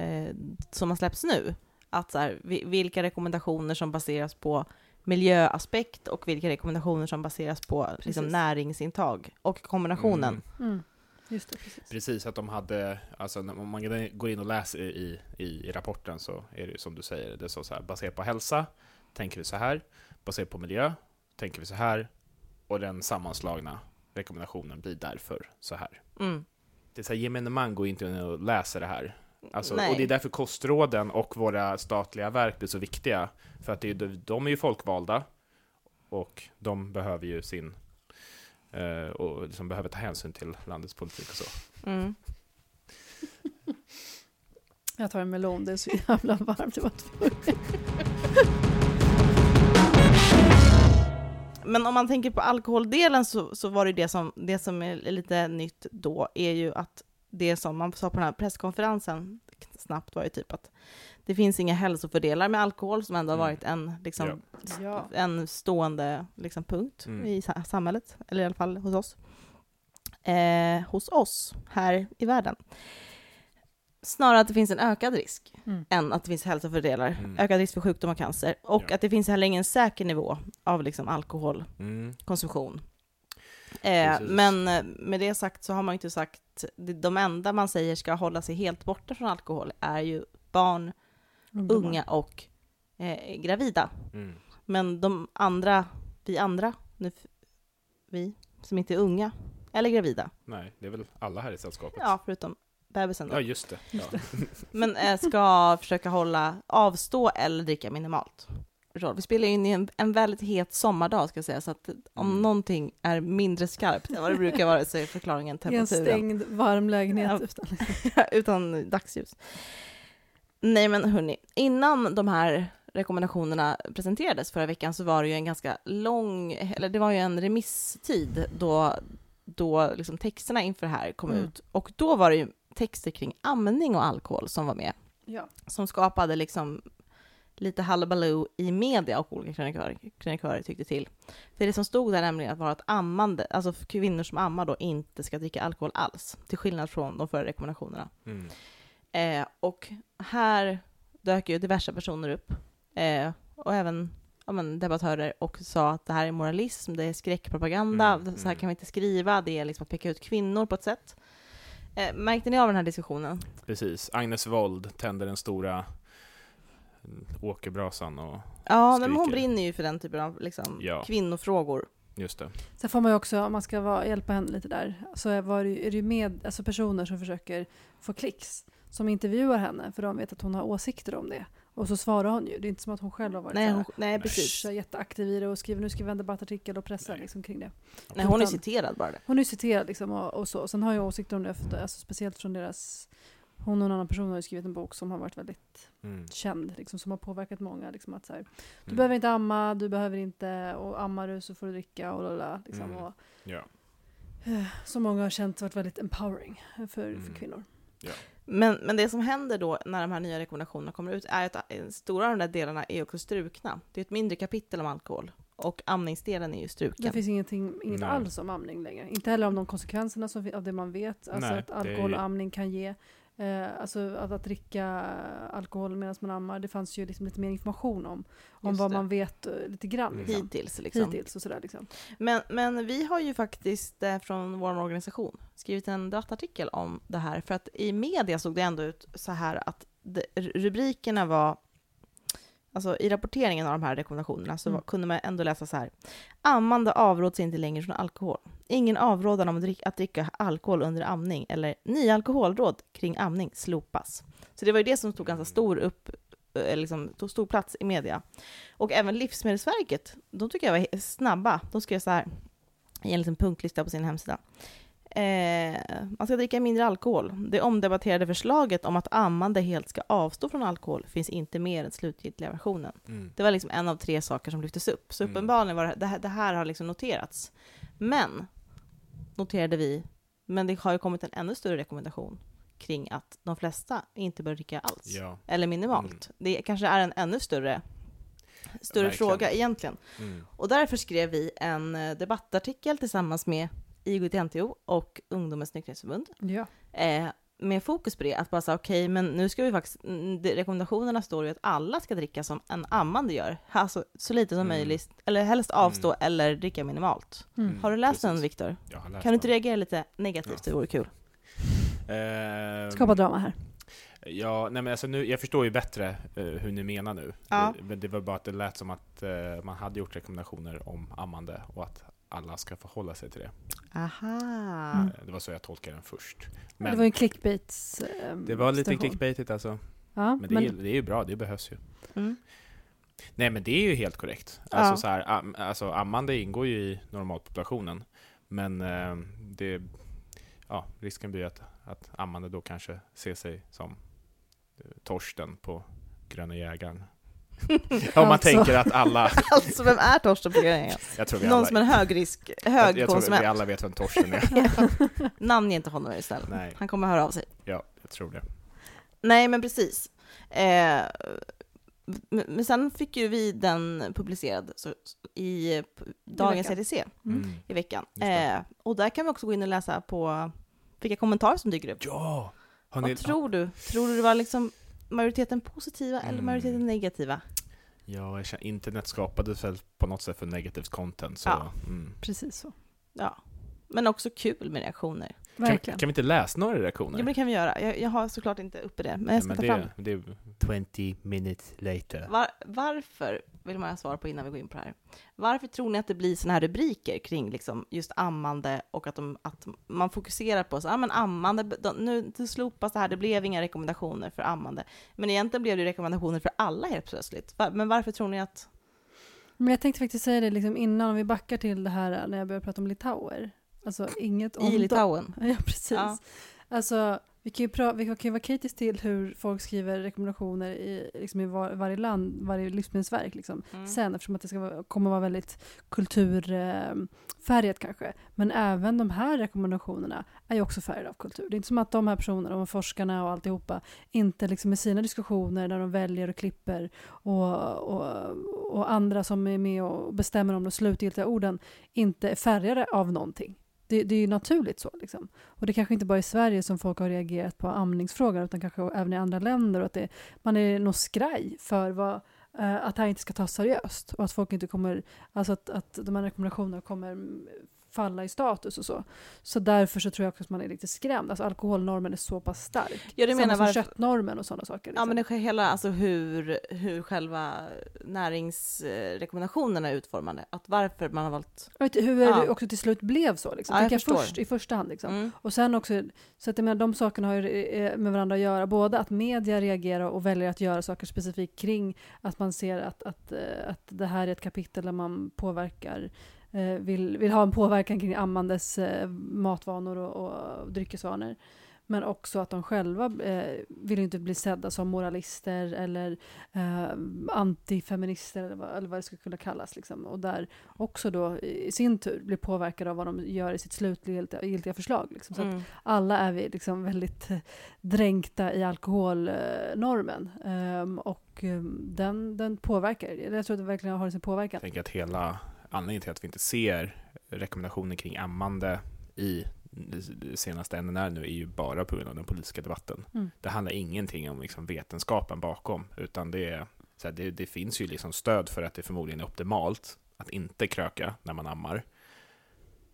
eh, som har släppts nu. Att så här, vi- vilka rekommendationer som baseras på miljöaspekt och vilka rekommendationer som baseras på liksom, näringsintag och kombinationen. Mm. Mm. Just det, precis. Precis, att de hade, alltså om man går in och läser i, i, i rapporten så är det ju som du säger, det står så här, baserat på hälsa tänker vi så här, baserat på miljö tänker vi så här, och den sammanslagna rekommendationen blir därför så här. Mm. Det är så här, gemene man går inte in och läser det här. Alltså, och det är därför kostråden och våra statliga verk blir så viktiga. För att det är, de är ju folkvalda och de behöver ju sin eh, och liksom behöver ta hänsyn till landets politik och så. Mm. Jag tar en melon, det är så jävla varmt. Det var. Men om man tänker på alkoholdelen så, så var det det som, det som är lite nytt då, är ju att det som man sa på den här presskonferensen snabbt var ju typ att det finns inga hälsofördelar med alkohol som ändå har Mm. varit en, liksom, Ja. en stående liksom, punkt Mm. i sa- samhället, eller i alla fall hos oss. Eh, hos oss här i världen. Snarare att det finns en ökad risk Mm. än att det finns hälsofördelar. Mm. Ökad risk för sjukdom och cancer. Och Ja. att det finns heller ingen säker nivå av liksom, Mm. konsumtion. Eh, men eh, med det sagt så har man ju inte sagt, de enda man säger ska hålla sig helt borta från alkohol är ju barn, Ungdomar. unga och eh, gravida. Mm. Men de andra, vi andra, nu, vi som inte är unga eller gravida, Nej, det är väl alla här i sällskapet? ja förutom bebisen Ja, då, just det. Ja. men eh, ska försöka hålla, avstå eller dricka minimalt. Vi spelar in i en, en väldigt het sommardag ska jag säga, så att om Mm. någonting är mindre skarpt än vad det brukar vara så är förklaringen I en temperaturen. stängd varm lägenhet. Ja. Utan, utan dagsljus. Nej men hörni, innan de här rekommendationerna presenterades förra veckan så var det ju en ganska lång, eller det var ju en remisstid då, då liksom texterna inför det här kom Mm. ut. Och då var det ju texter kring amning och alkohol som var med, ja. som skapade liksom lite hallabaloo i media och olika krönikörer, krönikörer tyckte till. För det som stod där nämligen var att ammande, alltså kvinnor som ammar då inte ska dricka alkohol alls, till skillnad från de förra rekommendationerna. Mm. Eh, och här dök ju diverse personer upp, eh, och även ja, men, debattörer, och sa att det här är moralism, det är skräckpropaganda, Mm, så här mm. kan vi inte skriva, det är liksom att peka ut kvinnor på ett sätt. Eh, märkte ni av den här diskussionen? Precis. Agnes Wold tänder den stora mm, åkerbrasan och Ja, men hon brinner ju för den typen av liksom, Ja. kvinnofrågor. just det. Sen får man ju också, om man ska vara, hjälpa henne lite där, så är, var det, är det ju med, alltså personer som försöker få klicks, som intervjuar henne, för de vet att hon har åsikter om det. Och så svarar hon ju. Det är inte som att hon själv har varit Nej, så hon, här, nej precis. jätteaktiv i det och skriver nu skriver en debattartikel och pressar liksom kring det. Nej, hon är citerad bara. Hon är citerad liksom och, och så. Sen har jag åsikter om det, efter, alltså speciellt från deras... Hon och en annan person har ju skrivit en bok som har varit väldigt Mm. känd, liksom, som har påverkat många. Liksom, att så här, du Mm. behöver inte amma, du behöver inte, och ammar du så får du dricka och lala. Liksom, Mm. och, Ja. eh, som många har känt varit väldigt empowering för, för Mm. kvinnor. Men, men det som händer då när de här nya rekommendationerna kommer ut är att stora av de där delarna är också strukna. Det är ett mindre kapitel om alkohol och amningsdelen är ju Det struken. finns ingenting, inget Nej. alls om amning längre. Inte heller om de konsekvenserna som, av det man vet. Alltså Nej, att det alkohol och amning kan ge. Eh, alltså att, att dricka alkohol medan man ammar. Det fanns ju liksom lite mer information om, om Just vad det. man vet eh, lite grann. Mm. Liksom. Hittills liksom. Hittills och sådär liksom. Men, men vi har ju faktiskt eh, från vår organisation skrivit en debattartikel om det här, för att i media såg det ändå ut så här att det, rubrikerna var Alltså i rapporteringen av de här rekommendationerna så Mm. kunde man ändå läsa så här. Ammande avråds inte längre från alkohol. Ingen avrådan om att dricka, att dricka alkohol under amning eller nya alkoholråd kring amning slopas. Så det var ju det som tog ganska stor upp, eh, liksom, tog stor plats i media. Och även Livsmedelsverket, de tycker jag var snabba. De skrev så här i en liten punktlista på sin hemsida. Eh, man ska dricka mindre alkohol. Det omdebatterade förslaget om att ammande helt ska avstå från alkohol finns inte med i den slutgiltiga versionen. Mm. Det var liksom en av tre saker som lyftes upp. Så Mm. uppenbarligen var det, det, här, det här har liksom noterats. Men, noterade vi, men det har ju kommit en ännu större rekommendation kring att de flesta inte bör dricka alls. Ja. Eller minimalt. Det kanske är en ännu större, större Verkligen. fråga egentligen. Mm. Och därför skrev vi en eh, debattartikel tillsammans med IOGT-NTO och Ungdomens nykterhetsförbund Ja. eh, med fokus på det, att bara säga okej, men nu ska vi faktiskt, mm, det, rekommendationerna står ju att alla ska dricka som en ammande gör, alltså så lite som Mm. möjligt, eller helst avstå eller dricka minimalt. Mm. Har du läst den precis. Viktor? Har läst Kan du inte den. reagera lite negativt? Det vore kul. Ehm, Skapa drama här. Ja, nej men alltså nu, jag förstår ju bättre eh, hur ni menar nu. Ja. Det, men det var bara att det lät som att eh, man hade gjort rekommendationer om ammande och att alla ska förhålla sig till det. Aha. Mm. Det var så jag tolkade den först. det Men var ju en clickbaits eh, det var lite station. clickbaitigt alltså. Ja, Men det, är, det är ju bra, det behövs ju. Mm. Nej men det är ju helt korrekt. Ja. Alltså, så här, am, alltså ammande ingår ju i normalpopulationen. Men eh, det, ja, risken blir att, att ammande då kanske ser sig som eh, torsten på Gröna jägaren. Om man Alltså. tänker att alla, alltså, vem är Torsten på jag tror vi Någon alla, som är en högrisk, jag, hög jag tror vi konsument. alla vet vem Torsten är. Namnge inte honom istället. Nej, Han kommer höra av sig. ja, jag tror det. Nej, men precis. Eh, men sen fick ju vi den publicerad så, i dagens veckan. EDC Mm. Mm. i veckan. Eh, och där kan vi också gå in och läsa på vilka kommentarer som dyker upp. Ja! Ni, Vad tror du? Tror du det var liksom majoriteten positiva eller Mm. majoriteten negativa? ja, internet skapades väl på något sätt för negativt content. Så, Ja. mm. Precis så. Ja. Men också kul med reaktioner. Kan, Verkligen. kan vi inte läsa några reaktioner? Ja, men det kan vi göra. Jag, jag har såklart inte uppe det, men jag ska men ta det, fram. det är 20 minutes later. Var, varför, vill man ha svar på innan vi går in på det här. Varför tror ni att det blir såna här rubriker kring liksom just ammande och att, de, att man fokuserar på så, ah, men ammande, de, nu det slopas det här, det blev inga rekommendationer för ammande. Men egentligen blev det rekommendationer för alla helt plötsligt. Va- Men varför tror ni att... Men jag tänkte faktiskt säga det liksom innan, om vi backar till det här när jag började prata om litauer. Alltså inget om I. Litauen? Ja, precis. Ja. Alltså, Vi kan ju, pra, vi kan ju vara kritiska till hur folk skriver rekommendationer i, liksom i var, varje land, varje livsmedelsverk. Liksom. Mm. Sen eftersom att det ska vara, kommer vara väldigt kulturfärgat kanske. Men även de här rekommendationerna är ju också färgade av kultur. Det är inte som att de här personerna, de forskarna och alltihopa, inte liksom i sina diskussioner när de väljer och klipper och, och, och andra som är med och bestämmer om de slutgiltiga orden, inte är färgade av någonting. Det, det är ju naturligt så. Liksom. Och det är kanske inte bara i Sverige som folk har reagerat på amningsfrågan utan kanske även i andra länder. Och att det, man är nog skraj för vad, eh, att det här inte ska tas seriöst. Och att folk inte kommer, alltså att, att de här rekommendationerna kommer falla i status och så. Så därför så tror jag också att man är lite skrämd. Alltså alkoholnormen är så pass stark. Ja, du Samma menar som varför- köttnormen och sådana saker. Ja, liksom. men det sker hela, alltså hur, hur själva näringsrekommendationerna är utformade. Att varför man har valt... Vet hur Ja. det också till slut blev så. Liksom. Ja, jag jag först, I första hand. Liksom. Mm. Och sen också, så att jag menar, de sakerna har ju eh, med varandra att göra. Både att media reagerar och väljer att göra saker specifikt kring att man ser att, att, eh, att det här är ett kapitel där man påverkar vill, vill ha en påverkan kring ammandes eh, matvanor och, och dryckesvanor. Men också att de själva eh, vill inte bli sedda som moralister eller eh, antifeminister eller vad, eller vad det skulle kunna kallas. Liksom. Och där också då i sin tur blir påverkade av vad de gör i sitt slutgiltiga giltiga förslag. Liksom. Så att Mm. alla är vi liksom väldigt eh, dränkta i alkoholnormen. Ehm, och ehm, den, den påverkar. Jag tror att det verkligen har sin påverkan. Jag tänker att hela anledningen till att vi inte ser rekommendationer kring ammande i senaste NNR nu är ju bara på grund av den politiska debatten. Mm. Det handlar ingenting om liksom vetenskapen bakom, utan det, är, så här, det, det finns ju liksom stöd för att det förmodligen är optimalt att inte kröka när man ammar.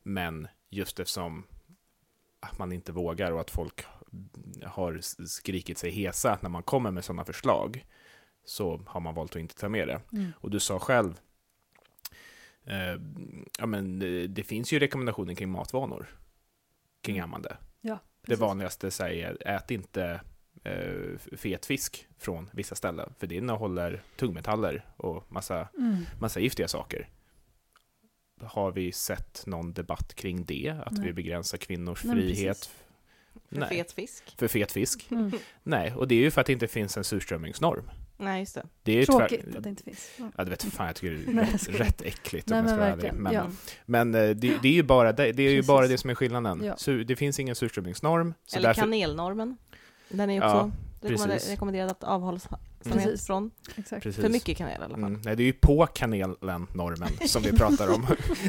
Men just eftersom att man inte vågar och att folk har skrikit sig hesa när man kommer med sådana förslag, så har man valt att inte ta med det. Mm. Och du sa själv, eh, ja men eh, det finns ju rekommendationer kring matvanor, kring Mm. ammande. Ja, Det vanligaste säger, ät inte eh, fet fisk från vissa ställen, för det innehåller tungmetaller och massa, Mm. massa giftiga saker. Har vi sett någon debatt kring det? Att Nej. vi begränsar kvinnors Nej, frihet precis. För Nej. fet fisk. för fet fisk? Mm. Nej, och det är ju för att det inte finns en surströmmingsnorm. Nej, just det. Det är Tråkigt tvär- att det inte finns. Ja. Ja, du vet fan, jag tycker det är Nej, rätt, jag rätt äckligt Nej, om jag men ska vara ärlig. Men, ja. men eh, det, det är ju bara det, det, är ju bara det som är skillnaden. Ja. Sur, det finns ingen surströmmingsnorm. Så Eller därför, kanelnormen. Den är Ja, också rekommender- precis. rekommenderad att avhållsamhet Precis. från. Exakt. precis. För mycket kanel i alla fall. Mm, nej, det är ju på kanelen-normen som vi pratar om.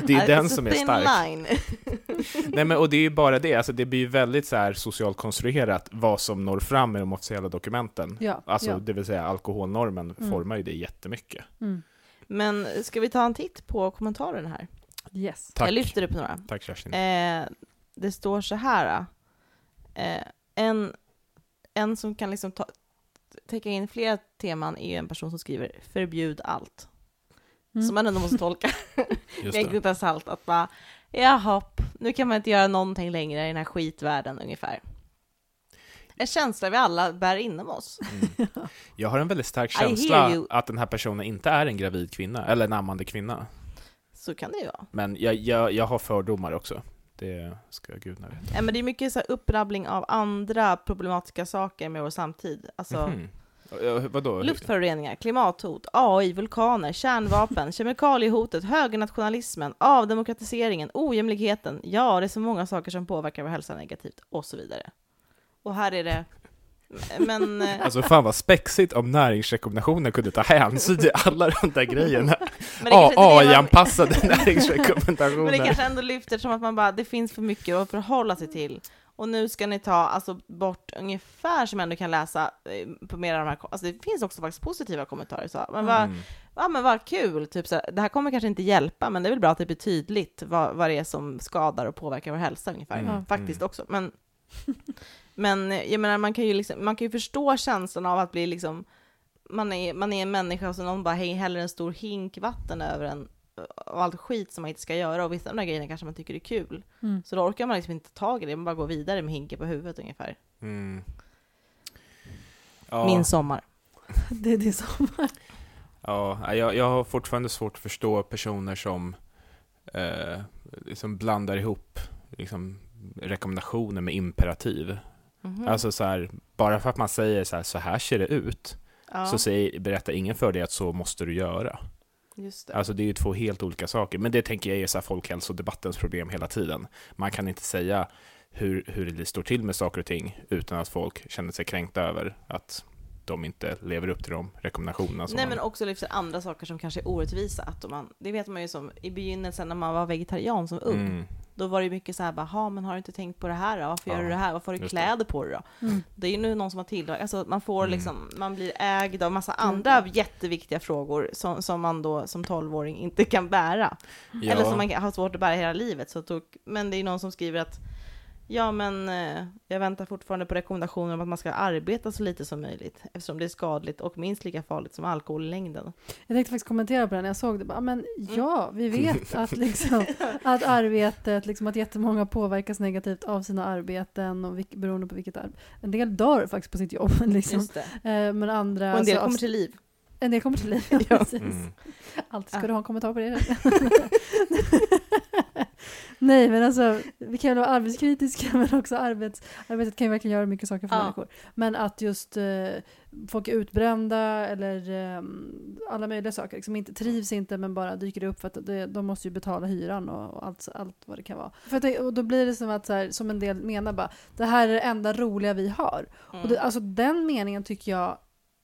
Det är Äh, den som är stark. line. Nej, men, och det är ju bara det, alltså, det blir ju väldigt så här socialt konstruerat vad som når fram i de officiella dokumenten. Ja, Alltså, ja. det vill säga alkoholnormen Mm. formar ju det jättemycket. Mm. Men ska vi ta en titt på kommentaren här? Yes. Tack. Jag lyfter upp några. Tack Kerstin. Eh, det står så här. Eh, en, en som kan liksom ta, täcka in flera teman är en person som skriver förbjud allt. Mm. Som man ändå måste tolka med en gnutta salt. Att bara, jaha, nu kan man inte göra någonting längre i den här skitvärlden ungefär. En känsla vi alla bär inom oss. Mm. Jag har en väldigt stark känsla att den här personen inte är en gravid kvinna, eller en ammande kvinna. Så kan det ju vara. Men jag, jag, jag har fördomar också. Det ska gudarna veta. Ja, men det är mycket så här upprabbling av andra problematiska saker med vår samtid. Alltså. Ja, Vadå? Luftföroreningar, klimathot, AI, vulkaner, kärnvapen, kemikaliehotet, högernationalismen, avdemokratiseringen, ojämlikheten. Ja, det är så många saker som påverkar vår hälsa negativt och så vidare. Och här är det... Men... eh, Alltså fan vad spexigt om näringsrekommendationer kunde ta hänsyn till alla de där grejerna. det man- AI-anpassade Men det näringsrekommendationer. kanske ändå lyfter som att man bara, det finns för mycket att förhålla sig till. Och nu ska ni ta alltså, bort ungefär som jag ändå kan läsa eh, på mer av de här, alltså det finns också faktiskt positiva kommentarer. Så, men vad, Mm. ja men vad kul, typ så här, det här kommer kanske inte hjälpa, men det är väl bra att det blir tydligt vad, vad det är som skadar och påverkar vår hälsa ungefär, Mm, faktiskt mm. också. Men, men jag menar, man kan ju liksom, man kan ju förstå känslan av att bli liksom, man är, man är en människa och så någon bara häller en stor hink vatten över en och allt skit som man inte ska göra och vissa av de där grejerna kanske man tycker är kul. Mm. Så då orkar man liksom inte ta tag i det, man bara går vidare med hinken på huvudet ungefär. Mm. Ja, Min sommar. Det är det som... ja jag, jag har fortfarande svårt att förstå personer som eh, liksom blandar ihop liksom, rekommendationer med imperativ. Mhm. Alltså så här, bara för att man säger så här, så här ser det ut, ja, så säger, berättar ingen för dig att så måste du göra. just det. Alltså det är ju två helt olika saker. Men det tänker jag är så här folkhälsodebattens problem hela tiden. Man kan inte säga hur, hur det står till med saker och ting utan att folk känner sig kränkta över att de inte lever upp till de rekommendationerna som Nej men också lyfter andra saker som kanske är orättvisa. Att man, det vet man ju som i begynnelsen när man var vegetarian som ung. Mm, Då var det mycket så här, bara, "Ha, men har du inte tänkt på det här då? Varför gör Ja, du det här? Varför har du just det. kläder på dig då? Mm. Det är ju nu någon som har tillagt, alltså man får Mm. liksom, man blir ägd av massa andra jätteviktiga frågor som, som man då som tolvåring inte kan bära. ja, Eller som man har svårt att bära hela livet. Så då, men det är någon som skriver att Ja men eh, jag väntar fortfarande på rekommendationer om att man ska arbeta så lite som möjligt eftersom det är skadligt och minst lika farligt som alkohol i längden. Jag tänkte faktiskt kommentera på det när jag såg det. Bara, men Mm. ja, vi vet att, liksom, att arbetet, liksom, att jättemånga påverkas negativt av sina arbeten och vilk, beroende på vilket arbete. En del dör faktiskt på sitt jobb. Liksom. Eh, men andra... Och en del alltså, kommer till liv. En del kommer till liv. Ja. precis. Mm. Alltid ska du ha en kommentar på det. Nej, men alltså, vi kan vara arbetskritiska, men också arbets, arbetet kan ju verkligen göra mycket saker för Ja. människor. Men att just eh, folk är utbrända eller eh, alla möjliga saker, liksom inte, trivs inte men bara dyker upp för att det, de måste ju betala hyran och, och allt, allt vad det kan vara. För det, och då blir det som att, så här, som en del menar bara, det här är det enda roliga vi har. Mm. Och det, alltså den meningen tycker jag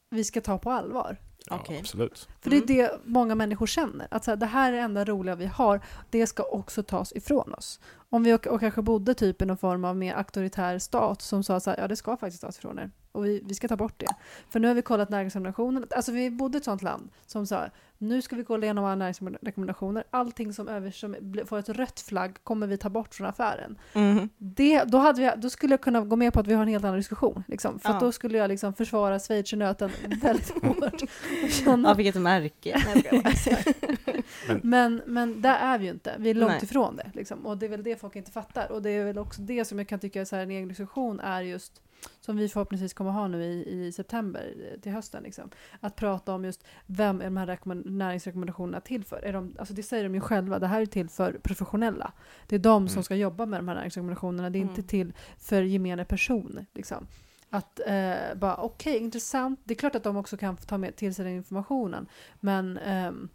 vi ska ta på allvar. Ja, Okej. absolut. För Mm. det är det många människor känner. Att så här, det här är det enda roliga vi har. Det ska också tas ifrån oss. Om vi och, och kanske bodde typ i någon form av mer auktoritär stat som sa så här, ja det ska faktiskt tas ifrån er. Och vi, vi ska ta bort det. För nu har vi kollat näringsrekommendationer. Alltså vi bodde i ett sånt land som sa, nu ska vi kolla igenom våra näringsrekommendationer. Allting som, över, som får ett rött flagg kommer vi ta bort från affären. Mhm. Det, då, hade vi, då skulle jag kunna gå med på att vi har en helt annan diskussion. Liksom. För Ja. då skulle jag liksom försvara schweizernöten väldigt hårt. Känna Ja, vilket märke. Nej, bara. Men, men där är vi ju inte. Vi är långt Nej. ifrån det. Liksom. Och det är väl det folk inte fattar. Och det är väl också det som jag kan tycka är så här, en egen diskussion är just som vi förhoppningsvis kommer ha nu i, i september eh, till hösten. Liksom. Att prata om just vem är de här rekommend- näringsrekommendationerna till för? Är de, alltså det säger de ju själva, det här är till för professionella. Det är de som Mm. ska jobba med de här näringsrekommendationerna, det är inte Mm. till för gemene person. Liksom. Att eh, bara okej, intressant. Det är klart att de också kan ta med till sig den informationen. Men ehm,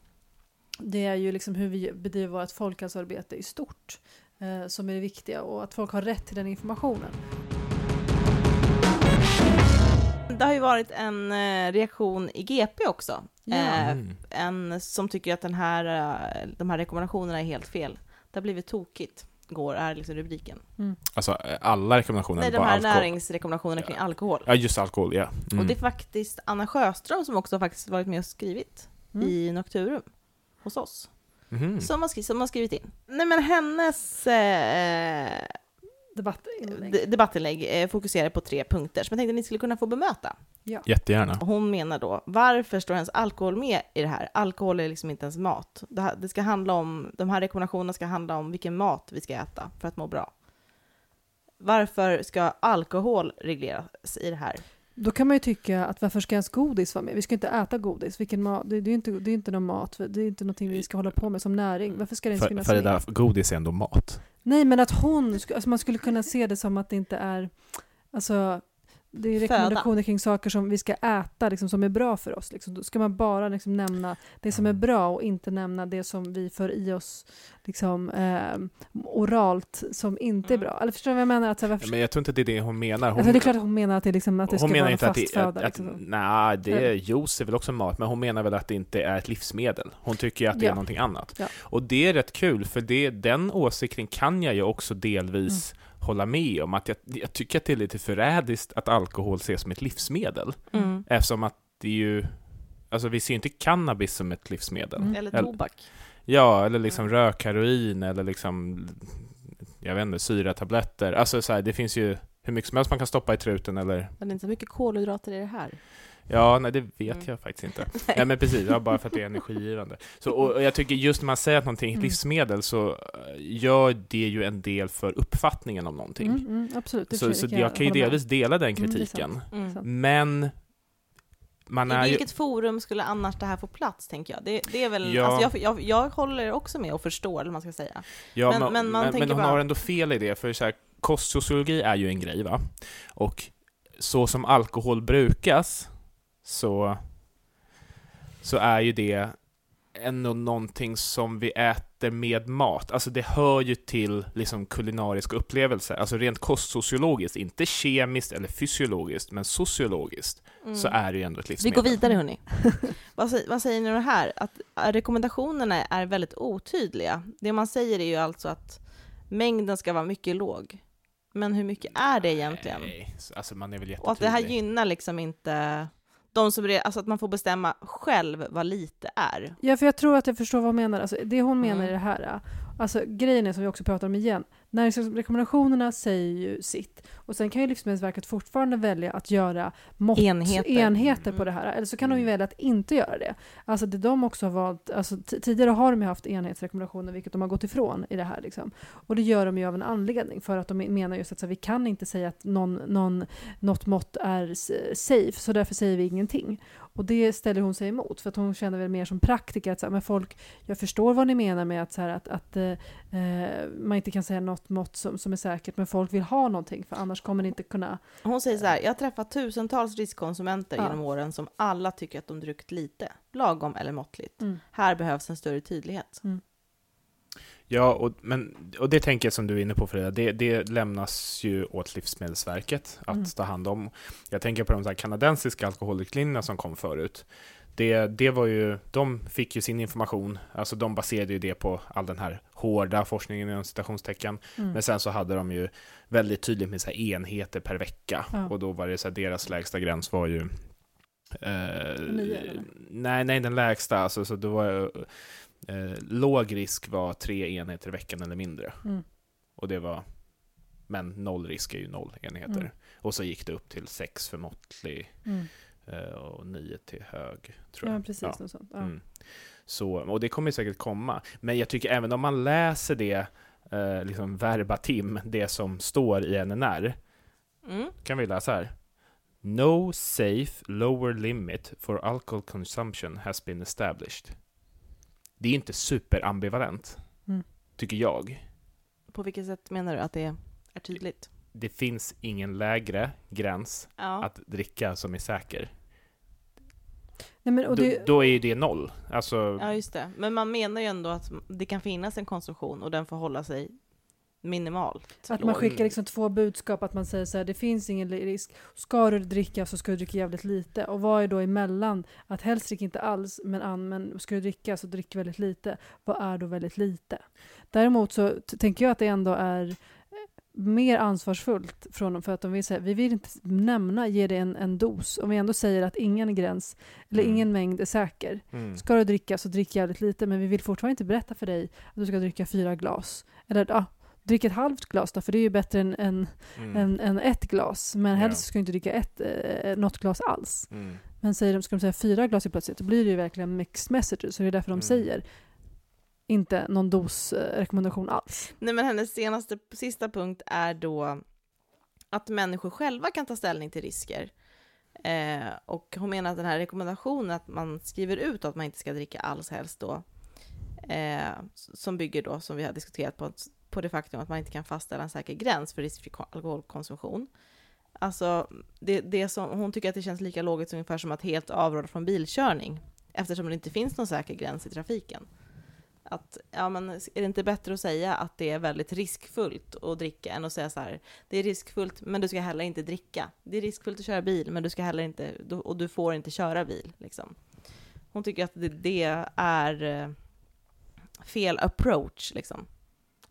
det är ju liksom hur vi bedriver vårt folkhälsoarbete i stort eh, som är det viktiga och att folk har rätt till den informationen. Det har ju varit en eh, reaktion i GP också. Ja. Eh, Mm. en som tycker att den här, eh, de här rekommendationerna är helt fel. Det har blivit tokigt, går, är liksom rubriken. Alltså eh, alla rekommendationer, Nej, de här alkohol. näringsrekommendationerna kring alkohol. Ja, just alkohol, ja. Mm. Och det är faktiskt Anna Sjöström som också faktiskt varit med och skrivit Mm. i Nocturum hos oss. Mhm. Som, har skrivit, som har skrivit in. Nej men hennes eh, Debattinlägg. de- debattinlägg eh, fokuserar på tre punkter som jag tänkte att ni skulle kunna få bemöta. Jättegärna. Och Hon menar då, varför står ens alkohol med i det här? Alkohol är liksom inte ens mat. Det, här, det ska handla om, de här rekommendationerna ska handla om vilken mat vi ska äta för att må bra. Varför ska alkohol regleras i det här? Då kan man ju tycka att varför ska ens godis vara med? Vi ska inte äta godis. Vilken mat? Det, det, är inte, det är inte någon mat. Det är inte någonting vi ska hålla på med som näring. Varför ska det ens För, finnas för det med? där godis är ändå mat. Nej, men att hon... Alltså man skulle kunna se det som att det inte är... Alltså, det är Föda. rekommendationer kring saker som vi ska äta, liksom, som är bra för oss. Liksom. Då ska man bara liksom, nämna det som är bra och inte nämna det som vi får i oss liksom, eh, oralt som inte är Mm. bra. Eller förstår du vad jag menar? Att, så här, varför, Men jag tror inte det är det hon menar. Hon, alltså, det är klart att hon menar att det, liksom, att det ska vara inte att fast det, föda. att, att, liksom. nej, det är juice är väl också mat, men hon menar väl att det inte är ett livsmedel. Hon tycker att det är Ja. någonting annat. Ja. Och det är rätt kul, för det, den åsikten kan jag ju också delvis Mm. Hålla med om. Att jag, jag tycker att det är lite förrädiskt att alkohol ses som ett livsmedel. Mm. Eftersom att det är ju, alltså vi ser ju inte cannabis som ett livsmedel. Mm. Eller Eller- tobak. Ja, eller liksom rökheroin eller liksom, jag vet inte, syratabletter. Alltså så här, det finns ju hur mycket som helst man kan stoppa i truten eller Men det är inte så mycket kolhydrater i det här. Ja, nej det vet Mm. jag faktiskt inte. Ja men precis, ja, bara för att det är energigivande. Så, och, och jag tycker just när man säger att någonting är ett Mm. livsmedel så eh, gör det ju en del för uppfattningen om någonting. Mm, mm, absolut. Så, så jag jag kan ju delvis dela den Mm, kritiken. Mm. Men man är I ju... vilket forum skulle annars det här få plats, tänker jag? Det, det är väl, Ja. alltså jag, jag, jag håller också med och förstår, eller man ska säga. Ja, men- men, men men, man men, tänker hon bara- har ändå fel i det, för så här, kostsociologi är ju en grej va? Och så som alkohol brukas så, så är ju det ändå någonting som vi äter med mat. Alltså det hör ju till liksom kulinariska upplevelser. Alltså rent kostsociologiskt, inte kemiskt eller fysiologiskt, men sociologiskt så är det ju ändå ett Vi livsmedel. går vidare hörni. vad, säger, vad säger ni om det här? Att äh, rekommendationerna är väldigt otydliga. Det man säger är ju alltså att mängden ska vara mycket låg. Men hur mycket är det egentligen? Nej, alltså man är väl Och att det här gynnar liksom inte de som re- alltså att man får bestämma själv vad lite är. Ja, för jag tror att jag förstår vad hon menar. Alltså, det hon menar Mm. i det här, äh, alltså grejen är som vi också pratar om igen, näringsrekommendationerna säger ju sitt. Och sen kan ju Livsmedelsverket fortfarande välja att göra mått, Enheter. enheter på Mm. det här. Eller så kan de ju Mm. välja att inte göra det. Alltså det de också har valt, alltså tidigare har de ju haft enhetsrekommendationer vilket de har gått ifrån i det här. Liksom. Och det gör de ju av en anledning för att de menar just att så här, vi kan inte säga att någon, någon, något mått är safe så därför säger vi ingenting. Och det ställer hon sig emot för att hon känner väl mer som praktiker att så här, men folk, jag förstår vad ni menar med att, så här, att, att eh, eh, man inte kan säga något mått som, som är säkert men folk vill ha någonting för annars kommer ni inte kunna... Hon säger så här, jag har träffat tusentals riskkonsumenter Ja. genom åren som alla tycker att de druckit lite, lagom eller måttligt. Mm. Här behövs en större tydlighet. Ja, och, men, och det tänker jag som du är inne på Frida, det, det lämnas ju åt Livsmedelsverket att Mm. ta hand om. Jag tänker på de här kanadensiska alkoholriktlinjerna som kom förut. Det, det var ju, de fick ju sin information, alltså de baserade ju det på all den här hårda forskningen inom citationstecken. Mm. Men sen så hade de ju väldigt tydligt med så enheter per vecka. Ja. Och då var det så här, deras lägsta gräns var ju... Eh, nej, nej, den lägsta. Alltså, så det var, eh, låg risk var tre enheter i veckan eller mindre. Mm. Och det var... Men noll risk är ju noll enheter. Mm. Och så gick det upp till sex för måttlig Mm. eh, och nio till hög, tror jag. Ja, precis. Något sånt. Ja. Mm. Så, och det kommer säkert komma. Men jag tycker även om man läser det eh, liksom verbatim, det som står i NNR, Mm. kan vi läsa här. No safe lower limit for alcohol consumption has been established. Det är inte superambivalent, Mm. tycker jag. På vilket sätt menar du att det är tydligt? Det finns ingen lägre gräns Ja. att dricka som är säker. Nej, men, och det, då, då är ju det noll. Alltså, ja, just det. Men man menar ju ändå att det kan finnas en konsumtion och den får hålla sig minimalt. Att man skickar liksom två budskap, att man säger så här, det finns ingen risk. Ska du dricka så ska du dricka jävligt lite. Och vad är då emellan? Att helst drick inte alls, men, an, men ska du dricka så drick väldigt lite. Vad är då väldigt lite? Däremot så tänker jag att det ändå är eh, mer ansvarsfullt från dem för att de vill säga, vi vill inte nämna, ge det en, en dos. Om vi ändå säger att ingen gräns, eller Mm. ingen mängd är säker. mm. Ska du dricka så drick jävligt lite, men vi vill fortfarande inte berätta för dig att du ska dricka fyra glas. Eller ja, drick ett halvt glas då, för det är ju bättre än, än, Mm. än, än ett glas. Men Ja. helst ska du inte dricka ett, eh, något glas alls. Mm. Men säger de, ska de säga fyra glas i plötsligt, då blir det ju verkligen mixed messages. Så det är därför de Mm. säger inte någon dosrekommendation alls. Nej, men hennes senaste, sista punkt är då att människor själva kan ta ställning till risker. Eh, och hon menar att den här rekommendationen att man skriver ut att man inte ska dricka alls helst då, eh, som bygger då, som vi har diskuterat på, på det faktum att man inte kan fastställa en säker gräns för riskfri alkoholkonsumtion. Alltså, det, det som, hon tycker att det känns lika logiskt ungefär som att helt avråda från bilkörning, eftersom det inte finns någon säker gräns i trafiken. Att, ja men är det inte bättre att säga att det är väldigt riskfullt att dricka än att säga så här, det är riskfullt men du ska heller inte dricka. Det är riskfullt att köra bil men du ska heller inte, och du får inte köra bil liksom. Hon tycker att det, det är eh, fel approach liksom.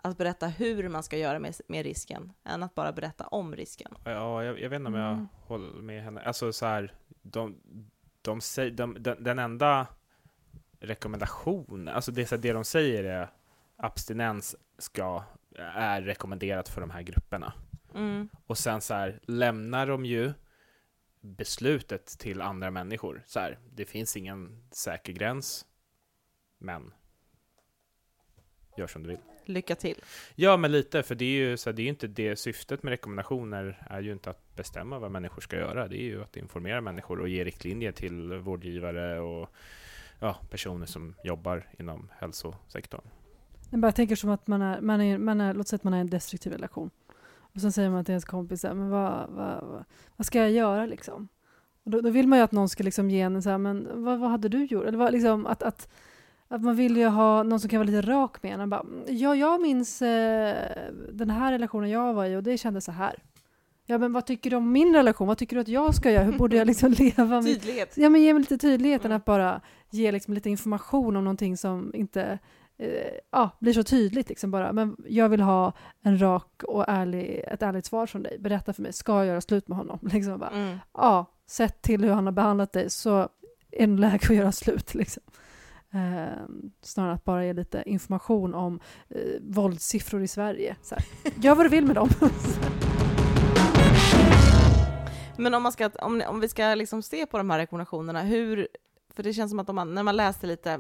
Att berätta hur man ska göra med, med risken, än att bara berätta om risken. Ja, jag, jag vet inte om jag Mm. håller med henne. Alltså så här, de, de säger, de, den, den enda rekommendationen, alltså det, är så här, det de säger är abstinens ska, är rekommenderat för de här grupperna. Mm. Och sen så här lämnar de ju beslutet till andra människor. Så här, det finns ingen säker gräns, men gör som du vill. Lycka till. Ja, men lite, för det är ju så här, det är ju inte det syftet med rekommendationer är ju inte att bestämma vad människor ska göra. Det är ju att informera människor och ge riktlinjer till vårdgivare och ja, personer som jobbar inom hälsosektorn. Jag bara tänker som att man är, man är, man är låt säga att man är i en destruktiv relation. Och sen säger man till ens kompis, men vad, vad, vad, vad ska jag göra liksom? Och då, då vill man ju att någon ska liksom ge en så här, men vad, vad hade du gjort? Eller vad, liksom, att, att, att man vill ju ha någon som kan vara lite rak med en. Bara, ja, jag minns eh, den här relationen jag var i och det kändes så här. Ja, men vad tycker du om min relation? Vad tycker du att jag ska göra? Hur borde jag liksom leva? Mitt... Tydlighet. Ja, men ge mig lite tydlighet än Mm. att bara ge liksom lite information om någonting som inte eh, ja, blir så tydligt. Liksom bara. Men jag vill ha en rak och ärlig, ett ärligt svar från dig. Berätta för mig, ska jag göra slut med honom? Liksom bara, Mm. ja, sett till hur han har behandlat dig så är det läge att göra slut. Liksom. Eh, snarare att bara ge lite information om eh, våldssiffror i Sverige. Så här, gör vad du vill med dem. Men om, man ska, om, om vi ska liksom se på de här rekommendationerna, hur, för det känns som att man, när man läser lite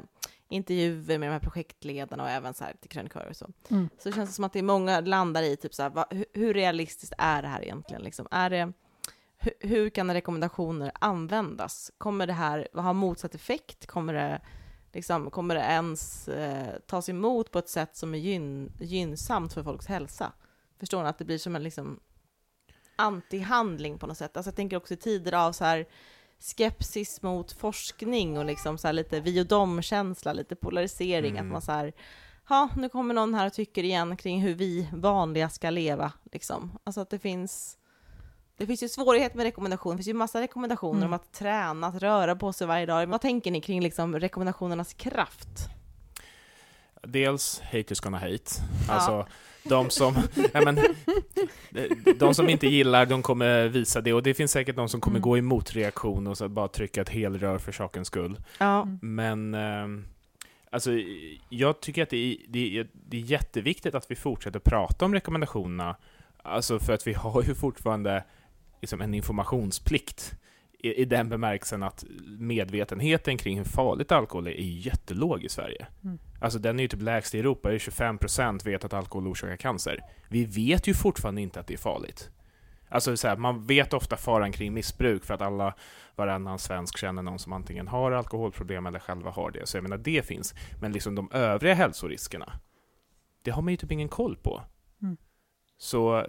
intervjuer med de här projektledarna och även så här till krönikörer och så, Mm. så känns det som att det är många landar i typ så här, vad, hur, hur realistiskt är det här egentligen? Liksom? Är det, hur, hur kan rekommendationer användas? Kommer det här ha motsatt effekt? Kommer det, liksom, kommer det ens eh, tas emot på ett sätt som är gyn, gynnsamt för folks hälsa? Förstår ni? Att det blir som en liksom, antihandling på något sätt. Alltså jag tänker också i tider av så här skepsis mot forskning och liksom så lite vi och dem-känsla, lite polarisering, Mm. att man så här, ja, nu kommer någon här och tycker igen kring hur vi vanliga ska leva, liksom. Alltså att det finns, det finns ju svårighet med rekommendation, det finns ju massa rekommendationer Mm. om att träna, att röra på sig varje dag. Vad tänker ni kring liksom rekommendationernas kraft? Dels haters gonna hate. Ja. Alltså, de som, nej men, de som inte gillar, de kommer visa det. Och det finns säkert de som kommer Mm. gå emot reaktion och så bara trycka ett helrör för sakens skull. Ja. Men ehm, alltså, jag tycker att det är, det, är, det är jätteviktigt att vi fortsätter prata om rekommendationerna. Alltså för att vi har ju fortfarande liksom en informationsplikt i, i den bemärkelsen att medvetenheten kring hur farligt alkohol är, är jättelåg i Sverige. Mm. Alltså den är ju typ lägst i Europa, det är 25% vet att alkohol orsakar cancer. Vi vet ju fortfarande inte att det är farligt. Alltså så här, man vet ofta faran kring missbruk för att alla, varannan svensk känner någon som antingen har alkoholproblem eller själva har det. Så jag menar, det finns. Men liksom de övriga hälsoriskerna, det har man ju typ ingen koll på. Mm. Så